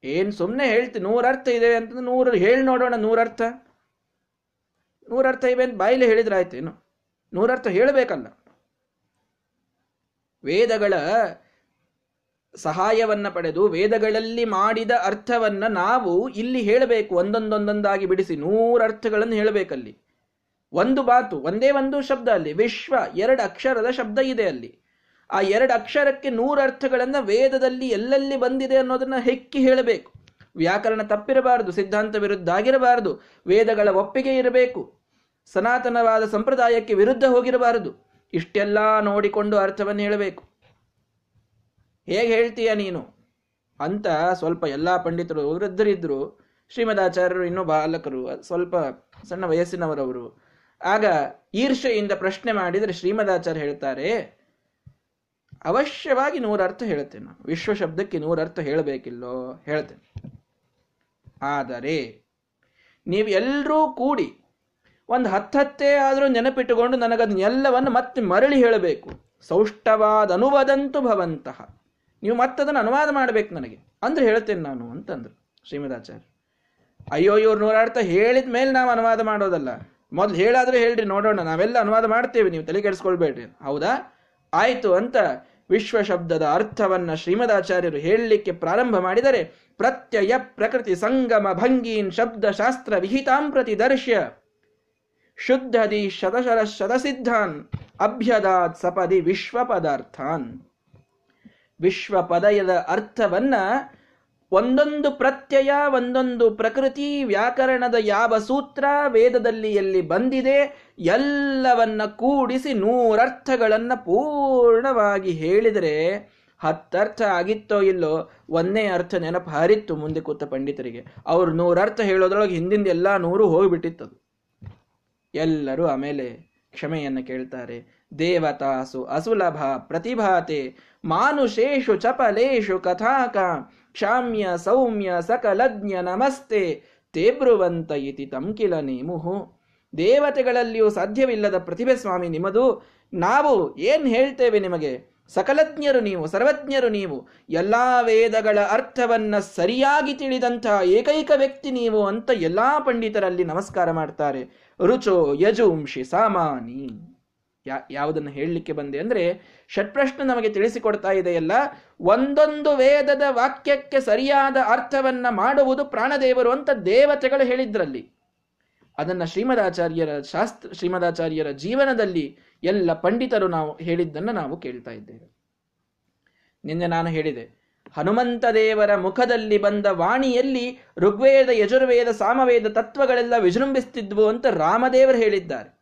ಏನು ಸುಮ್ಮನೆ ಹೇಳ್ತೀನಿ ನೂರರ್ಥ ಇದೆ ಅಂತಂದ್ರೆ ನೂರು ಹೇಳಿ ನೋಡೋಣ ನೂರರ್ಥ ನೂರರ್ಥ ಇವೆ ಅಂತ ಬಾಯಿಲೆ ಹೇಳಿದ್ರೆ ಆಯ್ತೇನು ನೂರರ್ಥ ಹೇಳಬೇಕಲ್ಲ. ವೇದಗಳ ಸಹಾಯವನ್ನ ಪಡೆದು ವೇದಗಳಲ್ಲಿ ಮಾಡಿದ ಅರ್ಥವನ್ನ ನಾವು ಇಲ್ಲಿ ಹೇಳಬೇಕು, ಒಂದೊಂದೊಂದೊಂದಾಗಿ ಬಿಡಿಸಿ ನೂರರ್ಥಗಳನ್ನು ಹೇಳಬೇಕಲ್ಲಿ. ಒಂದು ಬಾತು, ಒಂದೇ ಒಂದು ಶಬ್ದ ಅಲ್ಲಿ, ವಿಶ್ವ, ಎರಡು ಅಕ್ಷರದ ಶಬ್ದ ಇದೆ ಅಲ್ಲಿ. ಆ ಎರಡು ಅಕ್ಷರಕ್ಕೆ ನೂರು ಅರ್ಥಗಳನ್ನು ವೇದದಲ್ಲಿ ಎಲ್ಲೆಲ್ಲಿ ಬಂದಿದೆ ಅನ್ನೋದನ್ನ ಹೆಕ್ಕಿ ಹೇಳಬೇಕು. ವ್ಯಾಕರಣ ತಪ್ಪಿರಬಾರದು, ಸಿದ್ಧಾಂತ ವಿರುದ್ಧ ಆಗಿರಬಾರದು, ವೇದಗಳ ಒಪ್ಪಿಗೆ ಇರಬೇಕು. ಸನಾತನವಾದ ಸಂಪ್ರದಾಯಕ್ಕೆ ವಿರುದ್ಧ ಹೋಗಿರಬಾರದು. ಇಷ್ಟೆಲ್ಲ ನೋಡಿಕೊಂಡು ಅರ್ಥವನ್ನು ಹೇಳಬೇಕು. ಹೇಗೆ ಹೇಳ್ತೀಯ ನೀನು? ಅಂತ ಸ್ವಲ್ಪ ಎಲ್ಲ ಪಂಡಿತರು ವೃದ್ಧರಿದ್ದರು ಶ್ರೀಮದಾಚಾರ್ಯರು ಇನ್ನೂ ಬಾಲಕರು, ಸ್ವಲ್ಪ ಸಣ್ಣ ವಯಸ್ಸಿನವರವರು. ಆಗ ಈರ್ಷೆಯಿಂದ ಪ್ರಶ್ನೆ ಮಾಡಿದರೆ ಶ್ರೀಮದಾಚಾರ್ಯ ಹೇಳ್ತಾರೆ, ಅವಶ್ಯವಾಗಿ ನೂರರ್ಥ ಹೇಳ್ತೇನೆ ನಾನು. ವಿಶ್ವ ಶಬ್ದಕ್ಕೆ ನೂರರ್ಥ ಹೇಳಬೇಕಿಲ್ಲೋ? ಹೇಳ್ತೇನೆ. ಆದರೆ ನೀವು ಎಲ್ಲರೂ ಕೂಡಿ ಒಂದು ಹತ್ತತ್ತೇ ಆದರೂ ನೆನಪಿಟ್ಟುಕೊಂಡು ನನಗದನ್ನೆಲ್ಲವನ್ನು ಮತ್ತೆ ಮರಳಿ ಹೇಳಬೇಕು. ಸೌಷ್ಟವಾದ ಅನುವಾದಂತೂ ಭವಂತಹ ನೀವು ಮತ್ತದನ್ನು ಅನುವಾದ ಮಾಡಬೇಕು ನನಗೆ. ಅಂದ್ರೆ ಹೇಳ್ತೇನೆ ನಾನು ಅಂತಂದ್ರು ಶ್ರೀಮದಾಚಾರ್ಯ. ಅಯ್ಯೋ, ಇವ್ರು ನೂರಾರ್ಥ ಹೇಳಿದ ಮೇಲೆ ನಾವು ಅನುವಾದ ಮಾಡೋದಲ್ಲ. ಮೊದ್ಲು ಹೇಳಾದ್ರೆ ಹೇಳ್ರಿ, ನೋಡೋಣ. ನಾವೆಲ್ಲ ಅನುವಾದ ಮಾಡ್ತೇವೆ, ನೀವು ತಲೆ ಕೆಡಿಸ್ಕೊಳ್ಬೇಡ್ರಿ. ಹೌದಾ? ಆಯ್ತು ಅಂತ ವಿಶ್ವ ಶಬ್ದದ ಅರ್ಥವನ್ನ ಶ್ರೀಮದಾಚಾರ್ಯರು ಹೇಳಲಿಕ್ಕೆ ಪ್ರಾರಂಭ ಮಾಡಿದರೆ, ಪ್ರತ್ಯಯ ಪ್ರಕೃತಿ ಸಂಗಮ ಭಂಗೀನ್ ಶಬ್ದ ಶಾಸ್ತ್ರ ವಿಹಿತಾಂ ದರ್ಶ್ಯ. ಶುದ್ಧದಿ ಶತಶರ ಶತಸಿದ್ಧಾನ್ ಅಭ್ಯದಾತ್ ಸಪದಿ ವಿಶ್ವ ಪದಾರ್ಥಾನ್ ವಿಶ್ವ ಪದಯದ ಅರ್ಥವನ್ನ ಒಂದೊಂದು ಪ್ರತ್ಯಯ, ಒಂದೊಂದು ಪ್ರಕೃತಿ ವ್ಯಾಕರಣದ ಯಾವ ಸೂತ್ರ ವೇದದಲ್ಲಿ ಎಲ್ಲಿ ಬಂದಿದೆ, ಎಲ್ಲವನ್ನ ಕೂಡಿಸಿ ನೂರರ್ಥಗಳನ್ನು ಪೂರ್ಣವಾಗಿ ಹೇಳಿದರೆ ಹತ್ತರ್ಥ ಆಗಿತ್ತೋ ಇಲ್ಲೋ, ಒಂದೇ ಅರ್ಥ ನೆನಪು ಹಾರಿತ್ತು ಮುಂದೆ ಕೂತ ಪಂಡಿತರಿಗೆ. ಅವರು ನೂರರ್ಥ ಹೇಳೋದ್ರೊಳಗೆ ಹಿಂದಿಂದ ಎಲ್ಲ ನೂರು ಹೋಗಿಬಿಟ್ಟಿತ್ತದು. ಎಲ್ಲರೂ ಆಮೇಲೆ ಕ್ಷಮೆಯನ್ನು ಕೇಳ್ತಾರೆ. ದೇವತಾಸು ಅಸುಲಭ ಪ್ರತಿಭಾತೆ, ಮಾನುಷೇಶು ಚಪಲೇಶು ಕಥಾಕ ಕ್ಷಾಮ್ಯ, ಸೌಮ್ಯ, ಸಕಲಜ್ಞ, ನಮಸ್ತೆ ತೇಬ್ರುವಂತ ಇತಿ ತಂಕಿಲ ನೇಮುಹು. ದೇವತೆಗಳಲ್ಲಿಯೂ ಸಾಧ್ಯವಿಲ್ಲದ ಪ್ರತಿಭೆ ಸ್ವಾಮಿ ನಿಮ್ಮದು ನಾವು ಏನ್ ಹೇಳ್ತೇವೆ ನಿಮಗೆ? ಸಕಲಜ್ಞರು ನೀವು, ಸರ್ವಜ್ಞರು ನೀವು, ಎಲ್ಲಾ ವೇದಗಳ ಅರ್ಥವನ್ನ ಸರಿಯಾಗಿ ತಿಳಿದಂತಹ ಏಕೈಕ ವ್ಯಕ್ತಿ ನೀವು ಅಂತ ಎಲ್ಲಾ ಪಂಡಿತರಲ್ಲಿ ನಮಸ್ಕಾರ ಮಾಡ್ತಾರೆ. ರುಚೋ ಯಜುಂಶಿ ಸಾಮಾನಿ. ಯಾ, ಯಾವುದನ್ನು ಹೇಳಲಿಕ್ಕೆ ಬಂದೆ ಅಂದ್ರೆ, ಷಟ್ಪ್ರಶ್ನೆ ನಮಗೆ ತಿಳಿಸಿಕೊಡ್ತಾ ಇದೆಯಲ್ಲ, ಒಂದೊಂದು ವೇದದ ವಾಕ್ಯಕ್ಕೆ ಸರಿಯಾದ ಅರ್ಥವನ್ನ ಮಾಡುವುದು ಪ್ರಾಣದೇವರು ಅಂತ ದೇವತೆಗಳು ಹೇಳಿದ್ರಲ್ಲಿ. ಅದನ್ನ ಶ್ರೀಮದಾಚಾರ್ಯರ ಶಾಸ್ತ್ರ, ಶ್ರೀಮದಾಚಾರ್ಯರ ಜೀವನದಲ್ಲಿ ಎಲ್ಲ ಪಂಡಿತರು ನಾವು ಹೇಳಿದ್ದನ್ನು ನಾವು ಕೇಳ್ತಾ ಇದ್ದೇವೆ. ನಿನ್ನೆ ನಾನು ಹೇಳಿದೆ, ಹನುಮಂತ ದೇವರ ಮುಖದಲ್ಲಿ ಬಂದ ವಾಣಿಯಲ್ಲಿ ಋಗ್ವೇದ, ಯಜುರ್ವೇದ, ಸಾಮವೇದ ತತ್ವಗಳೆಲ್ಲ ವಿಜೃಂಭಿಸ್ತಿದ್ವು ಅಂತ ರಾಮದೇವರು ಹೇಳಿದ್ದಾರೆ.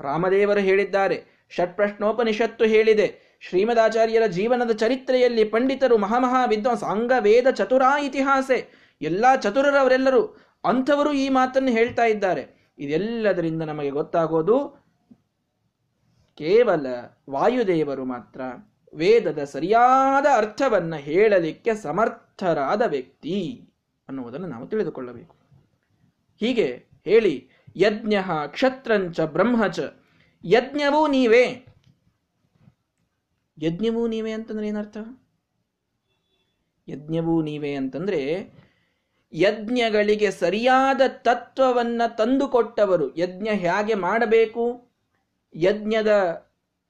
ರಾಮದೇವರು ಹೇಳಿದ್ದಾರೆ. ಷಟ್ಪ್ರಶ್ನೋಪನಿಷತ್ತು ಹೇಳಿದೆ. ಶ್ರೀಮದಾಚಾರ್ಯರ ಜೀವನದ ಚರಿತ್ರೆಯಲ್ಲಿ ಪಂಡಿತರು ಮಹಾಮಹಾ ವಿದ್ವಾಂಸ ಅಂಗ ವೇದ ಚತುರಾ ಇತಿಹಾಸೆ, ಎಲ್ಲ ಚತುರರವರೆಲ್ಲರೂ ಅಂಥವರು ಈ ಮಾತನ್ನು ಹೇಳ್ತಾ ಇದ್ದಾರೆ. ಇದೆಲ್ಲದರಿಂದ ನಮಗೆ ಗೊತ್ತಾಗೋದು ಕೇವಲ ವಾಯುದೇವರು ಮಾತ್ರ. ವೇದದ ಸರಿಯಾದ ಅರ್ಥವನ್ನ ಹೇಳಲಿಕ್ಕೆ ಸಮರ್ಥರಾದ ವ್ಯಕ್ತಿ ಅನ್ನುವುದನ್ನು ನಾವು ತಿಳಿದುಕೊಳ್ಳಬೇಕು. ಹೀಗೆ ಹೇಳಿ ಯಜ್ಞ, ಕ್ಷತ್ರಂಚ ಬ್ರಹ್ಮಚ ಯಜ್ಞವೂ ನೀವೇ. ಯಜ್ಞವೂ ನೀವೇ ಅಂತಂದ್ರೆ ಏನರ್ಥ? ಯಜ್ಞವೂ ನೀವೇ ಅಂತಂದ್ರೆ ಯಜ್ಞಗಳಿಗೆ ಸರಿಯಾದ ತತ್ವವನ್ನ ತಂದುಕೊಟ್ಟವರು. ಯಜ್ಞ ಹೇಗೆ ಮಾಡಬೇಕು? ಯಜ್ಞದ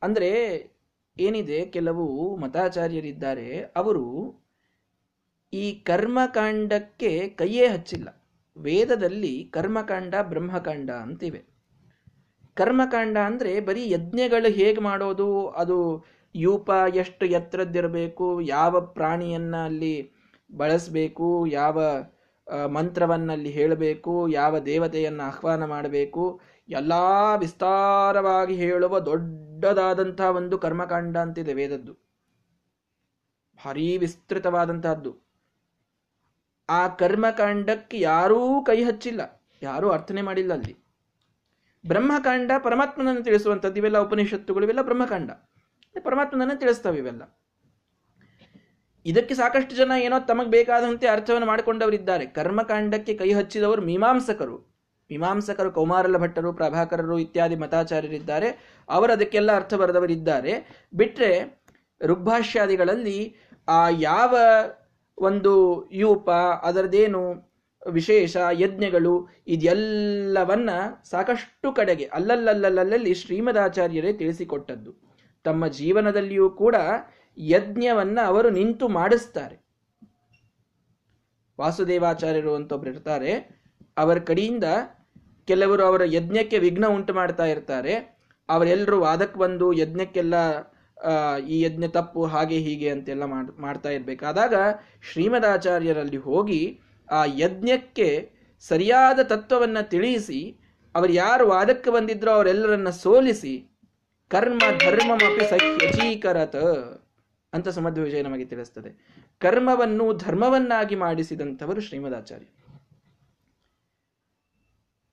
ಅಂದ್ರೆ ಏನಿದೆ? ಕೆಲವು ಮತಾಚಾರ್ಯರಿದ್ದಾರೆ. ಅವರು ಈ ಕರ್ಮಕಾಂಡಕ್ಕೆ ಕೈಯೇ ಹಚ್ಚಿಲ್ಲ. ವೇದದಲ್ಲಿ ಕರ್ಮಕಾಂಡ, ಬ್ರಹ್ಮಕಾಂಡ ಅಂತಿವೆ. ಕರ್ಮಕಾಂಡ ಅಂದರೆ ಬರೀ ಯಜ್ಞಗಳು ಹೇಗೆ ಮಾಡೋದು? ಅದು ಯೂಪ ಎಷ್ಟು ಎತ್ತರದ್ದಿರಬೇಕು ಯಾವ ಪ್ರಾಣಿಯನ್ನು ಅಲ್ಲಿ ಬಳಸಬೇಕು? ಯಾವ ಮಂತ್ರವನ್ನಲ್ಲಿ ಹೇಳಬೇಕು? ಯಾವ ದೇವತೆಯನ್ನು ಆಹ್ವಾನ ಮಾಡಬೇಕು? ಎಲ್ಲ ವಿಸ್ತಾರವಾಗಿ ಹೇಳುವ ದೊಡ್ಡದಾದಂಥ ಒಂದು ಕರ್ಮಕಾಂಡ ಅಂತಿದೆ ವೇದದ್ದು. ಭಾರೀ ವಿಸ್ತೃತವಾದಂತಹದ್ದು. ಆ ಕರ್ಮಕಾಂಡಕ್ಕೆ ಯಾರೂ ಕೈ ಹಚ್ಚಿಲ್ಲ. ಯಾರೂ ಅರ್ಥನೆ ಮಾಡಿಲ್ಲ ಅಲ್ಲಿ. ಬ್ರಹ್ಮಕಾಂಡ ಪರಮಾತ್ಮನನ್ನು ತಿಳಿಸುವಂಥದ್ದು ಇವೆಲ್ಲ ಉಪನಿಷತ್ತುಗಳು, ಇವೆಲ್ಲ ಬ್ರಹ್ಮಕಾಂಡ. ಪರಮಾತ್ಮನನ್ನು ತಿಳಿಸ್ತವೆ ಇವೆಲ್ಲ. ಇದಕ್ಕೆ ಸಾಕಷ್ಟು ಜನ ಏನೋ ತಮಗೆ ಬೇಕಾದಂತೆ ಅರ್ಥವನ್ನು ಮಾಡಿಕೊಂಡವರಿದ್ದಾರೆ. ಕರ್ಮಕಾಂಡಕ್ಕೆ ಕೈ ಹಚ್ಚಿದವರು ಮೀಮಾಂಸಕರು. ಮೀಮಾಂಸಕರು ಕೌಮಾರಲ ಭಟ್ಟರು ಪ್ರಭಾಕರರು ಇತ್ಯಾದಿ ಮತಾಚಾರ್ಯರಿದ್ದಾರೆ. ಅವರು ಅದಕ್ಕೆಲ್ಲ ಅರ್ಥ ಬರೆದವರಿದ್ದಾರೆ. ಬಿಟ್ರೆ ಋಗ್ಭಾಷ್ಯಾದಿಗಳಲ್ಲಿ ಆ ಯಾವ ಒಂದು ಯೂಪ ಅದರದೇನು ವಿಶೇಷ, ಯಜ್ಞಗಳು, ಇದೆಲ್ಲವನ್ನ ಸಾಕಷ್ಟು ಕಡೆಗೆ, ಅಲ್ಲಲ್ಲಲ್ಲಲ್ಲಲ್ಲಿ ಶ್ರೀಮದಾಚಾರ್ಯರೇ ತಿಳಿಸಿಕೊಟ್ಟದ್ದು. ತಮ್ಮ ಜೀವನದಲ್ಲಿಯೂ ಕೂಡ ಯಜ್ಞವನ್ನ ಅವರು ನಿಂತು ಮಾಡಿಸ್ತಾರೆ. ವಾಸುದೇವಾಚಾರ್ಯರು ಅಂತ ಒಬ್ರು ಇರ್ತಾರೆ. ಅವರ ಕಡೆಯಿಂದ ಕೆಲವರು ಅವರ ಯಜ್ಞಕ್ಕೆ ವಿಘ್ನ ಉಂಟು ಮಾಡ್ತಾ ಇರ್ತಾರೆ. ಅವರೆಲ್ಲರೂ ವಾದಕ್ಕೆ ಬಂದು ಯಜ್ಞಕ್ಕೆಲ್ಲ ಈ ಯಜ್ಞ ತಪ್ಪು ಹಾಗೆ ಹೀಗೆ ಅಂತೆಲ್ಲ ಮಾಡ್ತಾ ಇರಬೇಕಾದಾಗ ಶ್ರೀಮದಾಚಾರ್ಯರಲ್ಲಿ ಹೋಗಿ ಆ ಯಜ್ಞಕ್ಕೆ ಸರಿಯಾದ ತತ್ವವನ್ನ ತಿಳಿಸಿ, ಅವರು ಯಾರು ವಾದಕ್ಕೆ ಬಂದಿದ್ರೋ ಅವರೆಲ್ಲರನ್ನ ಸೋಲಿಸಿ, ಕರ್ಮ ಧರ್ಮಮಪಿ ಸಹ್ಯಚೀಕರತ ಅಂತ ಸುಮಧ್ವ ವಿಜಯ ನಮಗೆ ತಿಳಿಸ್ತದೆ. ಕರ್ಮವನ್ನು ಧರ್ಮವನ್ನಾಗಿ ಮಾಡಿಸಿದಂಥವರು ಶ್ರೀಮದಾಚಾರ್ಯ.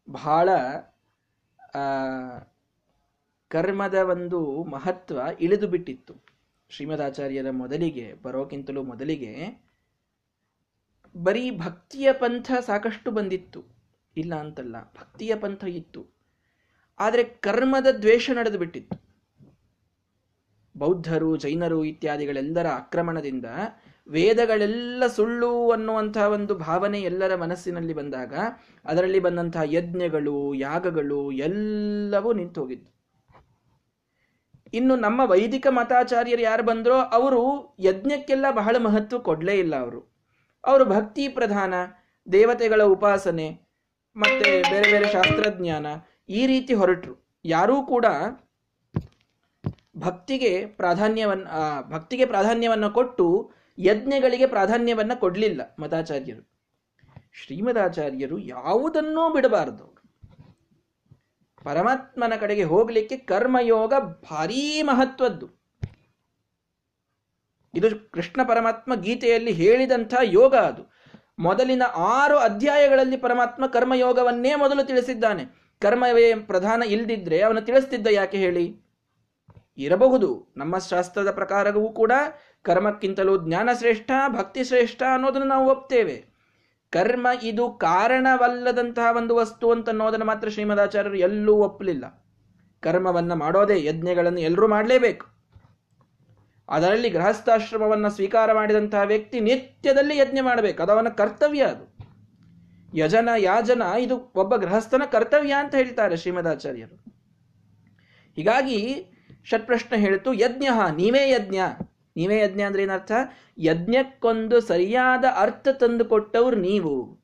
ಬಹಳ ಕರ್ಮದ ಒಂದು ಮಹತ್ವ ಇಳಿದು ಬಿಟ್ಟಿತ್ತು. ಶ್ರೀಮದಾಚಾರ್ಯರ ಮೊದಲಿಗೆ, ಬರೋಕ್ಕಿಂತಲೂ ಮೊದಲಿಗೆ ಬರೀ ಭಕ್ತಿಯ ಪಂಥ ಸಾಕಷ್ಟು ಬಂದಿತ್ತು. ಇಲ್ಲ ಅಂತಲ್ಲ, ಭಕ್ತಿಯ ಪಂಥ ಇತ್ತು. ಆದರೆ ಕರ್ಮದ ದ್ವೇಷ ನಡೆದು ಬಿಟ್ಟಿತ್ತು. ಬೌದ್ಧರು, ಜೈನರು ಇತ್ಯಾದಿಗಳೆಲ್ಲರ ಆಕ್ರಮಣದಿಂದ ವೇದಗಳೆಲ್ಲ ಸುಳ್ಳು ಅನ್ನುವಂತಹ ಒಂದು ಭಾವನೆ ಎಲ್ಲರ ಮನಸ್ಸಿನಲ್ಲಿ ಬಂದಾಗ, ಅದರಲ್ಲಿ ಬಂದಂತಹ ಯಜ್ಞಗಳು, ಯಾಗಗಳು ಎಲ್ಲವೂ ನಿಂತು ಹೋಗಿದ್ದು ಇನ್ನು ನಮ್ಮ ವೈದಿಕ ಮತಾಚಾರ್ಯರು ಯಾರು ಬಂದರೋ ಅವರು ಯಜ್ಞಕ್ಕೆಲ್ಲ ಬಹಳ ಮಹತ್ವ ಕೊಡಲೇ ಇಲ್ಲ ಅವರು. ಅವರು ಭಕ್ತಿ ಪ್ರಧಾನ, ದೇವತೆಗಳ ಉಪಾಸನೆ, ಮತ್ತೆ ಬೇರೆ ಬೇರೆ ಶಾಸ್ತ್ರಜ್ಞಾನ ಈ ರೀತಿ ಹೊರಟರು. ಯಾರೂ ಕೂಡ ಭಕ್ತಿಗೆ ಪ್ರಾಧಾನ್ಯವನ್ನ ಭಕ್ತಿಗೆ ಪ್ರಾಧಾನ್ಯವನ್ನು ಕೊಟ್ಟು ಯಜ್ಞಗಳಿಗೆ ಪ್ರಾಧಾನ್ಯವನ್ನ ಕೊಡಲಿಲ್ಲ ಮತಾಚಾರ್ಯರು. ಶ್ರೀಮದಾಚಾರ್ಯರು ಯಾವುದನ್ನೂ ಬಿಡಬಾರದು ಪರಮಾತ್ಮನ ಕಡೆಗೆ ಹೋಗಲಿಕ್ಕೆ ಕರ್ಮಯೋಗ ಭಾರೀ ಮಹತ್ವದ್ದು. ಇದು ಕೃಷ್ಣ ಪರಮಾತ್ಮ ಗೀತೆಯಲ್ಲಿ ಹೇಳಿದಂಥ ಯೋಗ ಅದು. ಮೊದಲಿನ ಆರು ಅಧ್ಯಾಯಗಳಲ್ಲಿ ಪರಮಾತ್ಮ ಕರ್ಮಯೋಗವನ್ನೇ ಮೊದಲು ತಿಳಿಸಿದ್ದಾನೆ. ಕರ್ಮವೇ ಪ್ರಧಾನ ಇಲ್ದಿದ್ರೆ ಅವನು ತಿಳಿಸ್ತಿದ್ದ ಯಾಕೆ ಹೇಳಿ? ಇರಬಹುದು. ನಮ್ಮ ಶಾಸ್ತ್ರದ ಪ್ರಕಾರವೂ ಕೂಡ ಕರ್ಮಕ್ಕಿಂತಲೂ ಜ್ಞಾನ ಶ್ರೇಷ್ಠ ಭಕ್ತಿ ಶ್ರೇಷ್ಠ ಅನ್ನೋದನ್ನು ನಾವು ಒಪ್ತೇವೆ. ಕರ್ಮ ಇದು ಕಾರಣವಲ್ಲದಂತಹ ಒಂದು ವಸ್ತು ಅಂತ ಅನ್ನೋದನ್ನು ಮಾತ್ರ ಶ್ರೀಮದಾಚಾರ್ಯರು ಎಲ್ಲೂ ಒಪ್ಪಲಿಲ್ಲ. ಕರ್ಮವನ್ನು ಮಾಡೋದೇ ಯಜ್ಞಗಳನ್ನು ಎಲ್ಲರೂ ಮಾಡಲೇಬೇಕು. ಅದರಲ್ಲಿ ಗೃಹಸ್ಥಾಶ್ರಮವನ್ನು ಸ್ವೀಕಾರ ಮಾಡಿದಂತಹ ವ್ಯಕ್ತಿ ನಿತ್ಯದಲ್ಲಿ ಯಜ್ಞ ಮಾಡಬೇಕು. ಅದು ಅವನ ಕರ್ತವ್ಯ ಅದು. ಯಜನ ಯಾಜನ ಇದು ಒಬ್ಬ ಗೃಹಸ್ಥನ ಕರ್ತವ್ಯ ಅಂತ ಹೇಳ್ತಾರೆ ಶ್ರೀಮದಾಚಾರ್ಯರು. ಹೀಗಾಗಿ ಷಟ್ಪ್ರಶ್ನೆ ಹೇಳಿತು ಯಜ್ಞ, ನೀವೇ ಯಜ್ಞ. ನೀವೇ ಯಜ್ಞ ಅಂದ್ರೆ ಏನರ್ಥ? ಯಜ್ಞಕ್ಕೊಂದು ಸರಿಯಾದ ಅರ್ಥ ತಂದುಕೊಟ್ಟವ್ರು ನೀವು.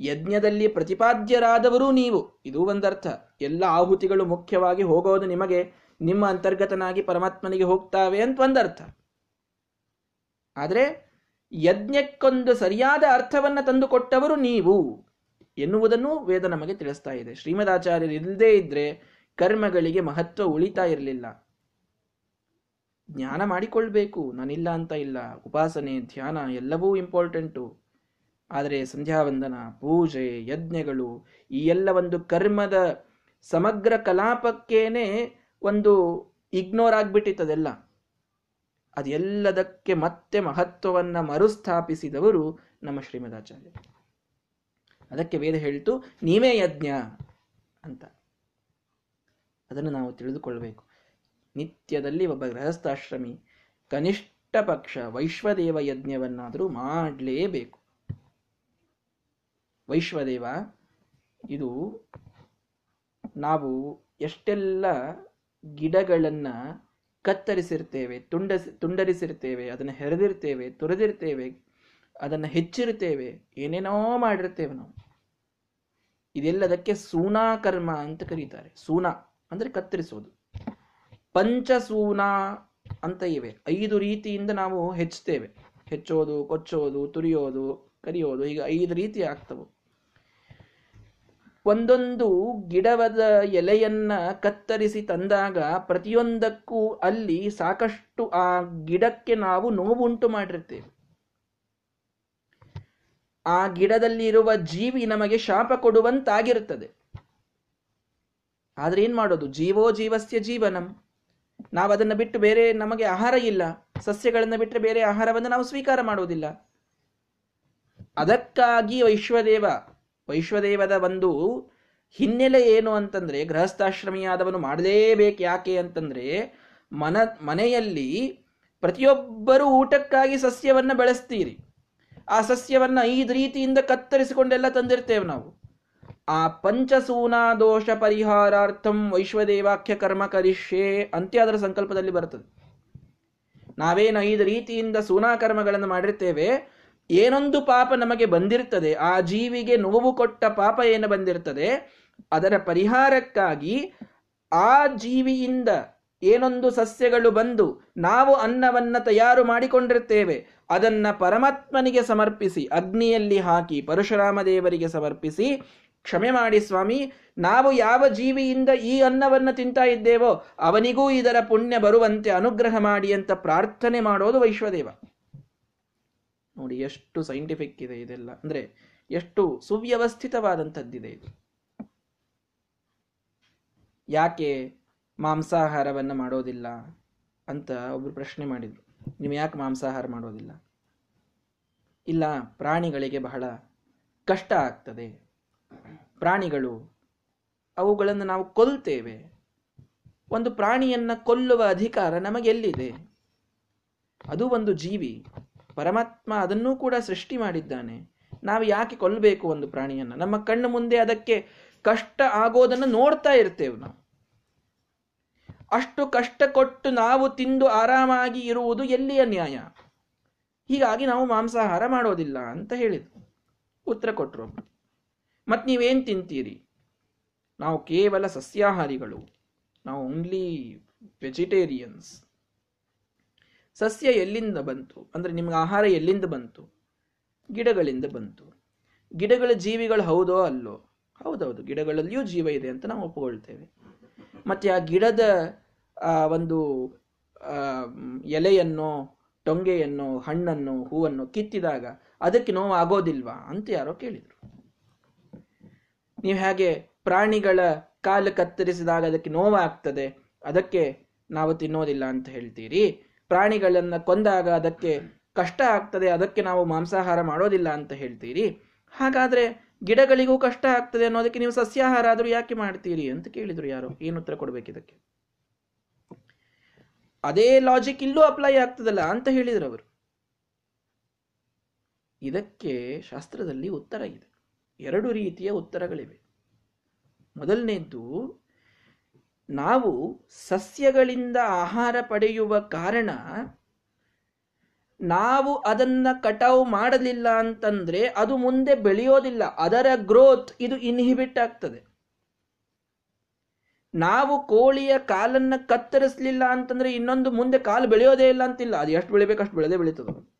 ಯಜ್ಞದಲ್ಲಿ ಪ್ರತಿಪಾದ್ಯರಾದವರು ನೀವು. ಇದು ಒಂದರ್ಥ. ಎಲ್ಲ ಆಹುತಿಗಳು ಮುಖ್ಯವಾಗಿ ಹೋಗೋದು ನಿಮಗೆ. ನಿಮ್ಮ ಅಂತರ್ಗತನಾಗಿ ಪರಮಾತ್ಮನಿಗೆ ಹೋಗ್ತಾವೆ ಅಂತ ಒಂದರ್ಥ. ಆದರೆ ಯಜ್ಞಕ್ಕೊಂದು ಸರಿಯಾದ ಅರ್ಥವನ್ನ ತಂದುಕೊಟ್ಟವರು ನೀವು. ಎನ್ನುವುದನ್ನು ವೇದ ನಮಗೆ ತಿಳಿಸ್ತಾ ಇದೆ. ಶ್ರೀಮದಾಚಾರ್ಯರು ಇಲ್ಲದೇ ಇದ್ರೆ ಕರ್ಮಗಳಿಗೆ ಮಹತ್ವ ಉಳಿತಾ ಇರಲಿಲ್ಲ. ಜ್ಞಾನ ಮಾಡಿಕೊಳ್ಬೇಕು. ನಾನಿಲ್ಲ ಅಂತ ಇಲ್ಲ. ಉಪಾಸನೆ, ಧ್ಯಾನ ಎಲ್ಲವೂ ಇಂಪಾರ್ಟೆಂಟು ಆದರೆ ಸಂಧ್ಯಾವಂದನ, ಪೂಜೆ, ಯಜ್ಞಗಳು ಈ ಎಲ್ಲ ಒಂದು ಕರ್ಮದ ಸಮಗ್ರ ಕಲಾಪಕ್ಕೇನೆ ಒಂದು ಇಗ್ನೋರ್ ಆಗ್ಬಿಟ್ಟಿತ್ತದೆಲ್ಲ ಅದೆಲ್ಲದಕ್ಕೆ ಮತ್ತೆ ಮಹತ್ವವನ್ನ ಮರುಸ್ಥಾಪಿಸಿದವರು ನಮ್ಮ ಶ್ರೀಮದಾಚಾರ್ಯ ಅದಕ್ಕೆ ವೇದ ಹೇಳ್ತು, ನೀವೇ ಯಜ್ಞ ಅಂತ. ಅದನ್ನು ನಾವು ತಿಳಿದುಕೊಳ್ಬೇಕು. ನಿತ್ಯದಲ್ಲಿ ಒಬ್ಬ ಗೃಹಸ್ಥಾಶ್ರಮಿ, ಕನಿಷ್ಠ ಪಕ್ಷ ವೈಶ್ವದೇವ ಯಜ್ಞವನ್ನಾದರೂ ಮಾಡಲೇಬೇಕು. ವೈಶ್ವದೇವ, ಇದು ನಾವು ಎಷ್ಟೆಲ್ಲ ಗಿಡಗಳನ್ನ ಕತ್ತರಿಸಿರ್ತೇವೆ, ತುಂಡ ತುಂಡರಿಸಿರ್ತೇವೆ, ಅದನ್ನು ಹೆರೆದಿರ್ತೇವೆ, ತುರಿದಿರ್ತೇವೆ, ಅದನ್ನು ಹೆಚ್ಚಿರ್ತೇವೆ ಏನೇನೋ ಮಾಡಿರ್ತೇವೆ ನಾವು. ಇದೆಲ್ಲದಕ್ಕೆ ಸೂನಾಕರ್ಮ ಅಂತ ಕರೀತಾರೆ. ಸೂನಾ ಅಂದ್ರೆ ಕತ್ತರಿಸೋದು. ಪಂಚಸೂನ ಅಂತ ಇವೆ. ಐದು ರೀತಿಯಿಂದ ನಾವು ಹೆಚ್ಚುತ್ತೇವೆ. ಹೆಚ್ಚೋದು, ಕೊಚ್ಚೋದು, ತುರಿಯೋದು, ಕರಿಯೋದು ಈಗ ಐದು ರೀತಿ ಆಗ್ತವು. ಒಂದೊಂದು ಗಿಡವದ ಎಲೆಯನ್ನ ಕತ್ತರಿಸಿ ತಂದಾಗ ಪ್ರತಿಯೊಂದಕ್ಕೂ ಅಲ್ಲಿ ಸಾಕಷ್ಟು ಆ ಗಿಡಕ್ಕೆ ನಾವು ನೋವುಂಟು ಮಾಡಿರ್ತೇವೆ. ಆ ಗಿಡದಲ್ಲಿರುವ ಜೀವಿ ನಮಗೆ ಶಾಪ ಕೊಡುವಂತಾಗಿರುತ್ತದೆ. ಆದ್ರೆ ಏನ್ ಮಾಡೋದು? ಜೀವೋ ಜೀವಸ್ಯ ಜೀವನಂ. ನಾವು ಅದನ್ನು ಬಿಟ್ಟು ಬೇರೆ ನಮಗೆ ಆಹಾರ ಇಲ್ಲ. ಸಸ್ಯಗಳನ್ನು ಬಿಟ್ಟರೆ ಬೇರೆ ಆಹಾರವನ್ನು ನಾವು ಸ್ವೀಕಾರ ಮಾಡುವುದಿಲ್ಲ. ಅದಕ್ಕಾಗಿ ವೈಶ್ವದೇವ, ವೈಶ್ವದೇವದ ಒಂದು ಹಿನ್ನೆಲೆ ಏನು ಅಂತಂದ್ರೆ, ಗೃಹಸ್ಥಾಶ್ರಮಿಯಾದವನು ಮಾಡಲೇಬೇಕು ಯಾಕೆ ಅಂತಂದ್ರೆ, ಮನ, ಮನೆಯಲ್ಲಿ ಪ್ರತಿಯೊಬ್ಬರು ಊಟಕ್ಕಾಗಿ ಸಸ್ಯವನ್ನ ಬೆಳೆಸ್ತೀರಿ. ಆ ಸಸ್ಯವನ್ನ ಐದು ರೀತಿಯಿಂದ ಕತ್ತರಿಸಿಕೊಂಡೆಲ್ಲ ತಂದಿರ್ತೇವೆ ನಾವು. ಆ ಪಂಚಸೂನಾ ದೋಷ ಪರಿಹಾರಾರ್ಥಂ ವೈಶ್ವದೇವಾಖ್ಯ ಕರ್ಮ ಕರಿಷ್ಯೆ ಅಂತ್ಯ ಅದರ ಸಂಕಲ್ಪದಲ್ಲಿ ಬರುತ್ತದೆ. ನಾವೇನು ಐದು ರೀತಿಯಿಂದ ಸೂನಾ ಕರ್ಮಗಳನ್ನು ಮಾಡಿರ್ತೇವೆ, ಏನೊಂದು ಪಾಪ ನಮಗೆ ಬಂದಿರ್ತದೆ, ಆ ಜೀವಿಗೆ ನೋವು ಕೊಟ್ಟ ಪಾಪ ಏನು ಬಂದಿರ್ತದೆ, ಅದರ ಪರಿಹಾರಕ್ಕಾಗಿ ಆ ಜೀವಿಯಿಂದ ಏನೊಂದು ಸಸ್ಯಗಳು ಬಂದು ನಾವು ಅನ್ನವನ್ನ ತಯಾರು ಮಾಡಿಕೊಂಡಿರ್ತೇವೆ, ಅದನ್ನ ಪರಮಾತ್ಮನಿಗೆ ಸಮರ್ಪಿಸಿ, ಅಗ್ನಿಯಲ್ಲಿ ಹಾಕಿ, ಪರಶುರಾಮ ದೇವರಿಗೆ ಸಮರ್ಪಿಸಿ ಕ್ಷಮೆ ಮಾಡಿ ಸ್ವಾಮಿ, ನಾವು ಯಾವ ಜೀವಿಯಿಂದ ಈ ಅನ್ನವನ್ನು ತಿಂತಾ ಇದ್ದೇವೋ ಅವನಿಗೂ ಇದರ ಪುಣ್ಯ ಬರುವಂತೆ ಅನುಗ್ರಹ ಮಾಡಿ ಅಂತ ಪ್ರಾರ್ಥನೆ ಮಾಡೋದು ವೈಶ್ವದೇವ. ನೋಡಿ, ಎಷ್ಟು ಸೈಂಟಿಫಿಕ್ ಇದೆ ಇದೆಲ್ಲ. ಅಂದ್ರೆ ಎಷ್ಟು ಸುವ್ಯವಸ್ಥಿತವಾದಂಥದ್ದಿದೆ ಇದು. ಯಾಕೆ ಮಾಂಸಾಹಾರವನ್ನು ಮಾಡೋದಿಲ್ಲ ಅಂತ ಒಬ್ರು ಪ್ರಶ್ನೆ ಮಾಡಿದ್ರು. ನೀವು ಯಾಕೆ ಮಾಂಸಾಹಾರ ಮಾಡೋದಿಲ್ಲ? ಇಲ್ಲ, ಪ್ರಾಣಿಗಳಿಗೆ ಬಹಳ ಕಷ್ಟ ಆಗ್ತದೆ. ಪ್ರಾಣಿಗಳು, ಅವುಗಳನ್ನು ನಾವು ಕೊಲ್ತೇವೆ. ಒಂದು ಪ್ರಾಣಿಯನ್ನ ಕೊಲ್ಲುವ ಅಧಿಕಾರ ನಮಗೆಲ್ಲಿದೆ? ಅದು ಒಂದು ಜೀವಿ. ಪರಮಾತ್ಮ ಅದನ್ನೂ ಕೂಡ ಸೃಷ್ಟಿ ಮಾಡಿದ್ದಾನೆ. ನಾವು ಯಾಕೆ ಕೊಲ್ಲಬೇಕು ಒಂದು ಪ್ರಾಣಿಯನ್ನ? ನಮ್ಮ ಕಣ್ಣು ಮುಂದೆ ಅದಕ್ಕೆ ಕಷ್ಟ ಆಗೋದನ್ನು ನೋಡ್ತಾ ಇರ್ತೇವೆ ನಾವು. ಅಷ್ಟು ಕಷ್ಟ ಕೊಟ್ಟು ನಾವು ತಿಂದು ಆರಾಮಾಗಿ ಇರುವುದು ಎಲ್ಲಿಯ ನ್ಯಾಯ? ಹೀಗಾಗಿ ನಾವು ಮಾಂಸಾಹಾರ ಮಾಡೋದಿಲ್ಲ ಅಂತ ಹೇಳಿದ್ರು. ಉತ್ತರ ಕೊಟ್ಟರು ಮತ್ತು ನೀವೇನು ತಿಂತೀರಿ? ನಾವು ಕೇವಲ ಸಸ್ಯಾಹಾರಿಗಳು. ನಾವು ಓನ್ಲಿ ವೆಜಿಟೇರಿಯನ್ಸ್ ಸಸ್ಯ ಎಲ್ಲಿಂದ ಬಂತು? ಅಂದರೆ ನಿಮ್ಗೆ ಆಹಾರ ಎಲ್ಲಿಂದ ಬಂತು? ಗಿಡಗಳಿಂದ ಬಂತು. ಗಿಡಗಳ ಜೀವಿಗಳು ಹೌದೋ ಅಲ್ಲೋ? ಹೌದೌದು, ಗಿಡಗಳಲ್ಲಿಯೂ ಜೀವ ಇದೆ ಅಂತ ನಾವು ಒಪ್ಪಿಕೊಳ್ತೇವೆ. ಮತ್ತು ಆ ಗಿಡದ ಒಂದು ಎಲೆಯನ್ನು, ಟೊಂಗೆಯನ್ನು, ಹಣ್ಣನ್ನು, ಹೂವನ್ನು ಕಿತ್ತಿದಾಗ ಅದಕ್ಕೆ ನೋವು ಆಗೋದಿಲ್ವಾ ಅಂತ ಯಾರೋ ಕೇಳಿದರು. ನೀವು ಹೇಗೆ ಪ್ರಾಣಿಗಳ ಕಾಲು ಕತ್ತರಿಸಿದಾಗ ಅದಕ್ಕೆ ನೋವಾಗ್ತದೆ, ಅದಕ್ಕೆ ನಾವು ತಿನ್ನೋದಿಲ್ಲ ಅಂತ ಹೇಳ್ತೀರಿ. ಪ್ರಾಣಿಗಳನ್ನ ಕೊಂದಾಗ ಅದಕ್ಕೆ ಕಷ್ಟ ಆಗ್ತದೆ, ಅದಕ್ಕೆ ನಾವು ಮಾಂಸಾಹಾರ ಮಾಡೋದಿಲ್ಲ ಅಂತ ಹೇಳ್ತೀರಿ. ಹಾಗಾದ್ರೆ ಗಿಡಗಳಿಗೂ ಕಷ್ಟ ಆಗ್ತದೆ ಅನ್ನೋದಕ್ಕೆ ನೀವು ಸಸ್ಯಾಹಾರ ಆದರೂ ಯಾಕೆ ಮಾಡ್ತೀರಿ ಅಂತ ಕೇಳಿದ್ರು ಯಾರು, ಏನು ಉತ್ತರ ಕೊಡ್ಬೇಕಿದಕ್ಕೆ ಅದೇ ಲಾಜಿಕ್ ಇಲ್ಲೂ ಅಪ್ಲೈ ಆಗ್ತದಲ್ಲ ಅಂತ ಹೇಳಿದ್ರು ಅವರು. ಇದಕ್ಕೆ ಶಾಸ್ತ್ರದಲ್ಲಿ ಉತ್ತರ ಇದೆ. ಎರಡು ರೀತಿಯ ಉತ್ತರಗಳಿವೆ. ಮೊದಲನೇದ್ದು, ನಾವು ಸಸ್ಯಗಳಿಂದ ಆಹಾರ ಪಡೆಯುವ ಕಾರಣ ನಾವು ಅದನ್ನ ಕಟಾವು ಮಾಡಲಿಲ್ಲ ಅಂತಂದ್ರೆ ಅದು ಮುಂದೆ ಬೆಳೆಯೋದಿಲ್ಲ. ಅದರ ಗ್ರೋತ್ ಇದು ಇನ್ಹಿಬಿಟ್ ಆಗ್ತದೆ. ನಾವು ಕೋಳಿಯ ಕಾಲನ್ನ ಕತ್ತರಿಸಲಿಲ್ಲ ಅಂತಂದ್ರೆ ಇನ್ನೊಂದು ಮುಂದೆ ಕಾಲು ಬೆಳೆಯೋದೇ ಇಲ್ಲ ಅಂತಿಲ್ಲ. ಅದು ಎಷ್ಟು ಬೆಳಿಬೇಕು ಅಷ್ಟು ಬೆಳೆದೇ ಬೆಳೀತದೆ.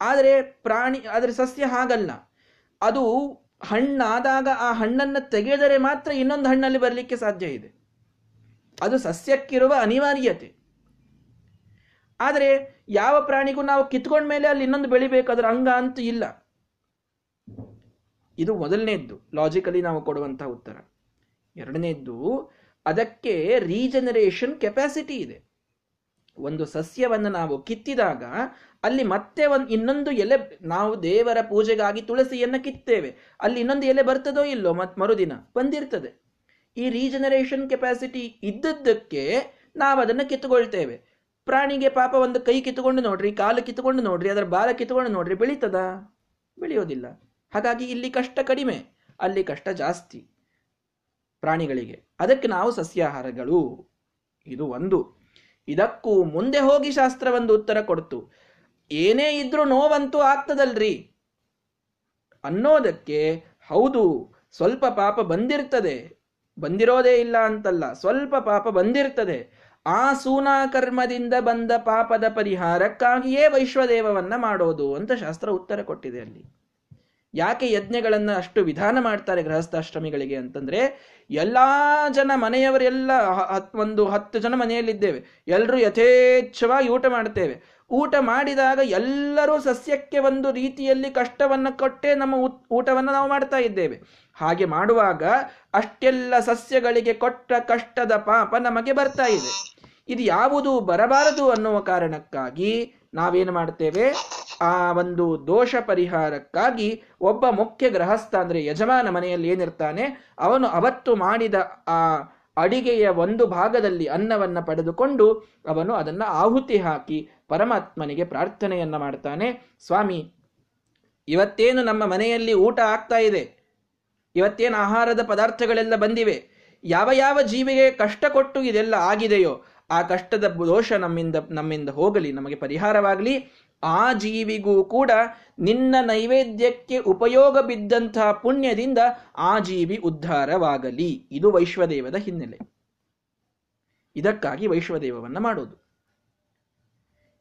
ಆದರೆ ಪ್ರಾಣಿ, ಆದರೆ ಸಸ್ಯ ಹಾಗಲ್ಲ. ಅದು ಹಣ್ಣಾದಾಗ ಆ ಹಣ್ಣನ್ನು ತೆಗೆದರೆ ಮಾತ್ರ ಇನ್ನೊಂದು ಹಣ್ಣಲ್ಲಿ ಬರಲಿಕ್ಕೆ ಸಾಧ್ಯ ಇದೆ. ಅದು ಸಸ್ಯಕ್ಕಿರುವ ಅನಿವಾರ್ಯತೆ. ಆದರೆ ಯಾವ ಪ್ರಾಣಿಗೂ ನಾವು ಕಿತ್ಕೊಂಡ ಮೇಲೆ ಅಲ್ಲಿ ಇನ್ನೊಂದು ಬೆಳಿಬೇಕು ಅದರ ಅಂಗ ಅಂತ ಇಲ್ಲ. ಇದು ಮೊದಲನೇದ್ದು. ಲಾಜಿಕಲಿ ನಾವು ಕೊಡುವಂತಹ ಉತ್ತರ. ಎರಡನೇದ್ದು, ಅದಕ್ಕೆ ರೀಜನರೇಷನ್ ಕೆಪಾಸಿಟಿ ಇದೆ. ಒಂದು ಸಸ್ಯವನ್ನು ನಾವು ಕಿತ್ತಿದಾಗ ಅಲ್ಲಿ ಮತ್ತೆ ಒಂದು ಇನ್ನೊಂದು ಎಲೆ, ನಾವು ದೇವರ ಪೂಜೆಗಾಗಿ ತುಳಸಿಯನ್ನು ಕಿತ್ತೇವೆ. ಅಲ್ಲಿ ಇನ್ನೊಂದು ಎಲೆ ಬರ್ತದೋ ಇಲ್ಲೋ ಮತ್ ಮರುದಿನ? ಬಂದಿರ್ತದೆ. ಈ ರೀಜನರೇಷನ್ ಕೆಪಾಸಿಟಿ ಇದ್ದದ್ದಕ್ಕೆ ನಾವು ಅದನ್ನು ಕಿತ್ತುಕೊಳ್ತೇವೆ. ಪ್ರಾಣಿಗೆ ಪಾಪ ಒಂದು ಕೈ ಕಿತ್ತುಕೊಂಡು ನೋಡ್ರಿ, ಕಾಲು ಕಿತ್ತುಕೊಂಡು ನೋಡ್ರಿ, ಅದರ ಬಾಲ ಕಿತ್ತುಕೊಂಡು ನೋಡ್ರಿ, ಬೆಳೀತದ? ಬೆಳೆಯೋದಿಲ್ಲ. ಹಾಗಾಗಿ ಇಲ್ಲಿ ಕಷ್ಟ ಕಡಿಮೆ, ಅಲ್ಲಿ ಕಷ್ಟ ಜಾಸ್ತಿ ಪ್ರಾಣಿಗಳಿಗೆ. ಅದಕ್ಕೆ ನಾವು ಸಸ್ಯಾಹಾರಗಳು. ಇದು ಒಂದು. ಇದಕ್ಕೂ ಮುಂದೆ ಹೋಗಿ ಶಾಸ್ತ್ರ ಒಂದು ಉತ್ತರ ಕೊಡ್ತು. ಏನೇ ಇದ್ರೂ ನೋವಂತೂ ಆಗ್ತದಲ್ರಿ. ಅನ್ನೋದಕ್ಕೆ ಹೌದು, ಸ್ವಲ್ಪ ಪಾಪ ಬಂದಿರ್ತದೆ. ಬಂದಿರೋದೇ ಇಲ್ಲ ಅಂತಲ್ಲ, ಸ್ವಲ್ಪ ಪಾಪ ಬಂದಿರ್ತದೆ. ಆ ಸೂನಾ ಕರ್ಮದಿಂದ ಬಂದ ಪಾಪದ ಪರಿಹಾರಕ್ಕಾಗಿಯೇ ವೈಶ್ವದೇವವನ್ನ ಮಾಡೋದು ಅಂತ ಶಾಸ್ತ್ರ ಉತ್ತರ ಕೊಟ್ಟಿದೆ ಅಲ್ಲಿ. ಯಾಕೆ ಯಜ್ಞಗಳನ್ನು ಅಷ್ಟು ವಿಧಾನ ಮಾಡ್ತಾರೆ ಗೃಹಸ್ಥಾಶ್ರಮಿಗಳಿಗೆ ಅಂತಂದ್ರೆ, ಎಲ್ಲಾ ಜನ ಮನೆಯವರೆಲ್ಲ ಒಂದು ಹತ್ತು ಜನ ಮನೆಯಲ್ಲಿದ್ದೇವೆ. ಎಲ್ಲರೂ ಯಥೇಚ್ಛವಾಗಿ ಊಟ ಮಾಡ್ತೇವೆ. ಊಟ ಮಾಡಿದಾಗ ಎಲ್ಲರೂ ಸಸ್ಯಕ್ಕೆ ಒಂದು ರೀತಿಯಲ್ಲಿ ಕಷ್ಟವನ್ನು ಕೊಟ್ಟೆ ನಮ್ಮ ಊಟವನ್ನು ನಾವು ಮಾಡ್ತಾ ಇದ್ದೇವೆ. ಹಾಗೆ ಮಾಡುವಾಗ ಅಷ್ಟೆಲ್ಲ ಸಸ್ಯಗಳಿಗೆ ಕೊಟ್ಟ ಕಷ್ಟದ ಪಾಪ ನಮಗೆ ಬರ್ತಾ ಇದೆ. ಇದು ಯಾವುದು ಬರಬಾರದು ಅನ್ನುವ ಕಾರಣಕ್ಕಾಗಿ ನಾವೇನು ಮಾಡ್ತೇವೆ? ಆ ಒಂದು ದೋಷ ಪರಿಹಾರಕ್ಕಾಗಿ ಒಬ್ಬ ಮುಖ್ಯ ಗೃಹಸ್ಥ ಅಂದರೆ ಯಜಮಾನ ಮನೆಯಲ್ಲಿ ಏನಿರ್ತಾನೆ, ಅವನು ಅವತ್ತು ಮಾಡಿದ ಆ ಅಡಿಗೆಯ ಒಂದು ಭಾಗದಲ್ಲಿ ಅನ್ನವನ್ನು ಪಡೆದುಕೊಂಡು ಅವನು ಅದನ್ನು ಆಹುತಿ ಹಾಕಿ ಪರಮಾತ್ಮನಿಗೆ ಪ್ರಾರ್ಥನೆಯನ್ನ ಮಾಡ್ತಾನೆ, ಸ್ವಾಮಿ, ಇವತ್ತೇನು ನಮ್ಮ ಮನೆಯಲ್ಲಿ ಊಟ ಆಗ್ತಾ ಇದೆ? ಇವತ್ತೇನು ಆಹಾರದ ಪದಾರ್ಥಗಳೆಲ್ಲ ಬಂದಿವೆ? ಯಾವ ಯಾವ ಜೀವಿಗೆ ಕಷ್ಟ ಕೊಟ್ಟು ಇದೆಲ್ಲ ಆಗಿದೆಯೋ, ಆ ಕಷ್ಟದ ದೋಷ ನಮ್ಮಿಂದ ನಮ್ಮಿಂದ ಹೋಗಲಿ, ನಮಗೆ ಪರಿಹಾರವಾಗಲಿ. ಆ ಜೀವಿಗೂ ಕೂಡ ನಿನ್ನ ನೈವೇದ್ಯಕ್ಕೆ ಉಪಯೋಗ ಬಿದ್ದಂತಹ ಪುಣ್ಯದಿಂದ ಆ ಜೀವಿ ಉದ್ಧಾರವಾಗಲಿ. ಇದು ವೈಶ್ವದೇವದ ಹಿನ್ನೆಲೆ. ಇದಕ್ಕಾಗಿ ವೈಶ್ವದೇವವನ್ನು ಮಾಡೋದು.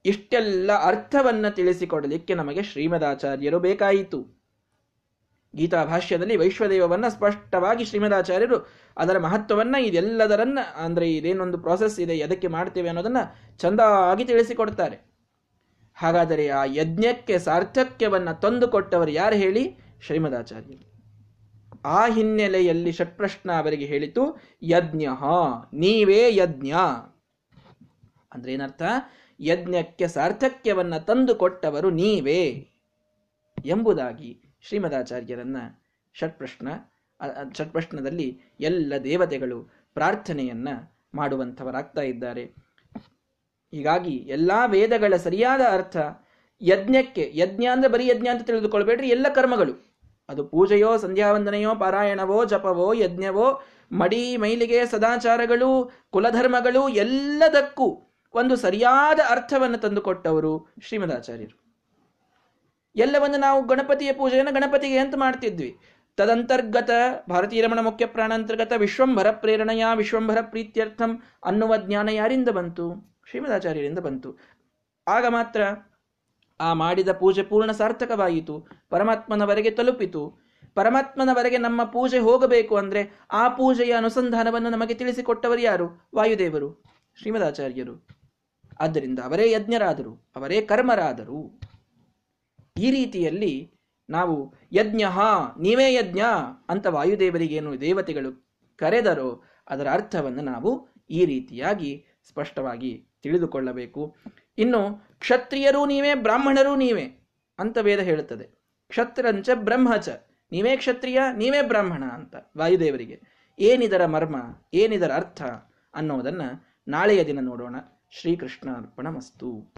ಇಷ್ಟೆಲ್ಲ ಅರ್ಥವನ್ನ ತಿಳಿಸಿಕೊಡಲಿಕ್ಕೆ ನಮಗೆ ಶ್ರೀಮದಾಚಾರ್ಯರು ಬೇಕಾಯಿತು. ಗೀತಾ ಭಾಷ್ಯದಲ್ಲಿ ವೈಶ್ವದೇವವನ್ನ ಸ್ಪಷ್ಟವಾಗಿ ಶ್ರೀಮದಾಚಾರ್ಯರು ಅದರ ಮಹತ್ವವನ್ನ ಇದೆಲ್ಲದರನ್ನ, ಅಂದ್ರೆ ಇದೇನೊಂದು ಪ್ರಾಸೆಸ್ ಇದೆ, ಎದಕ್ಕೆ ಮಾಡ್ತೇವೆ ಅನ್ನೋದನ್ನ ಚಂದಾಗಿ ತಿಳಿಸಿಕೊಡ್ತಾರೆ. ಹಾಗಾದರೆ ಆ ಯಜ್ಞಕ್ಕೆ, ಸಾರ್ಥಕ್ಯವನ್ನ ತಂದುಕೊಟ್ಟವರು ಯಾರು ಹೇಳಿ? ಶ್ರೀಮದಾಚಾರ್ಯರು. ಆ ಹಿನ್ನೆಲೆಯಲ್ಲಿ ಷಟ್ಪ್ರಶ್ನ ಅವರಿಗೆ ಹೇಳಿತು, ಯಜ್ಞ, ನೀವೇ ಯಜ್ಞ. ಅಂದ್ರೆ ಏನರ್ಥ? ಯಜ್ಞಕ್ಕೆ ಸಾರ್ಥಕ್ಯವನ್ನ ತಂದುಕೊಟ್ಟವರು ನೀವೇ ಎಂಬುದಾಗಿ ಶ್ರೀಮದಾಚಾರ್ಯರನ್ನ ಷಟ್ಪ್ರಶ್ನ ಷಟ್ಪ್ರಶ್ನದಲ್ಲಿ ಎಲ್ಲ ದೇವತೆಗಳು ಪ್ರಾರ್ಥನೆಯನ್ನ ಮಾಡುವಂಥವರಾಗ್ತಾ ಇದ್ದಾರೆ. ಹೀಗಾಗಿ ಎಲ್ಲ ವೇದಗಳ ಸರಿಯಾದ ಅರ್ಥ, ಯಜ್ಞಕ್ಕೆ, ಯಜ್ಞ ಅಂದ್ರೆ ಬರೀ ಯಜ್ಞ ಅಂತ ತಿಳಿದುಕೊಳ್ಬೇಡ್ರಿ, ಎಲ್ಲ ಕರ್ಮಗಳು. ಅದು ಪೂಜೆಯೋ, ಸಂಧ್ಯಾವಂದನೆಯೋ, ಪಾರಾಯಣವೋ, ಜಪವೋ, ಯಜ್ಞವೋ, ಮಡಿ, ಮೈಲಿಗೆ, ಸದಾಚಾರಗಳು, ಕುಲಧರ್ಮಗಳು ಎಲ್ಲದಕ್ಕೂ ಒಂದು ಸರಿಯಾದ ಅರ್ಥವನ್ನು ತಂದುಕೊಟ್ಟವರು ಶ್ರೀಮದಾಚಾರ್ಯರು. ಎಲ್ಲವನ್ನು ನಾವು ಗಣಪತಿಯ ಪೂಜೆಯನ್ನು ಗಣಪತಿಗೆ ಅಂತ ಮಾಡ್ತಿದ್ವಿ. ತದಂತರ್ಗತ ಭಾರತೀಯ ರಮಣ ಮುಖ್ಯ ಪ್ರಾಣಾಂತರ್ಗತ ವಿಶ್ವಂಭರ ಪ್ರೇರಣೆಯ ವಿಶ್ವಂಭರ ಪ್ರೀತ್ಯರ್ಥಂ ಅನ್ನುವ ಜ್ಞಾನ ಯಾರಿಂದ ಬಂತು? ಶ್ರೀಮದಾಚಾರ್ಯರಿಂದ ಬಂತು. ಆಗ ಮಾತ್ರ ಆ ಮಾಡಿದ ಪೂಜೆ ಪೂರ್ಣ ಸಾರ್ಥಕವಾಯಿತು. ಪರಮಾತ್ಮನವರೆಗೆ ತಲುಪಿತು. ಪರಮಾತ್ಮನವರೆಗೆ ನಮ್ಮ ಪೂಜೆ ಹೋಗಬೇಕು ಅಂದರೆ ಆ ಪೂಜೆಯ ಅನುಸಂಧಾನವನ್ನು ನಮಗೆ ತಿಳಿಸಿಕೊಟ್ಟವರು ಯಾರು? ವಾಯುದೇವರು, ಶ್ರೀಮದಾಚಾರ್ಯರು. ಆದ್ದರಿಂದ ಅವರೇ ಯಜ್ಞರಾದರು, ಅವರೇ ಕರ್ಮರಾದರು. ಈ ರೀತಿಯಲ್ಲಿ ನಾವು ಯಜ್ಞ ನೀವೇ ಯಜ್ಞ ಅಂತ ವಾಯುದೇವರಿಗೇನು ದೇವತೆಗಳು ಕರೆದರೋ ಅದರ ಅರ್ಥವನ್ನು ನಾವು ಈ ರೀತಿಯಾಗಿ ಸ್ಪಷ್ಟವಾಗಿ ತಿಳಿದುಕೊಳ್ಳಬೇಕು. ಇನ್ನು ಕ್ಷತ್ರಿಯರೂ ನೀವೇ, ಬ್ರಾಹ್ಮಣರೂ ನೀವೇ ಅಂತ ವೇದ ಹೇಳುತ್ತದೆ. ಕ್ಷತ್ರಂಚ ಬ್ರಹ್ಮಚ, ನೀವೇ ಕ್ಷತ್ರಿಯ, ನೀವೇ ಬ್ರಾಹ್ಮಣ ಅಂತ ವಾಯುದೇವರಿಗೆ ಏನಿದರ ಮರ್ಮ, ಏನಿದರ ಅರ್ಥ ಅನ್ನೋದನ್ನು ನಾಳೆಯ ದಿನ ನೋಡೋಣ. ಶ್ರೀಕೃಷ್ಣ ಅರ್ಪಣ ಮಸ್ತು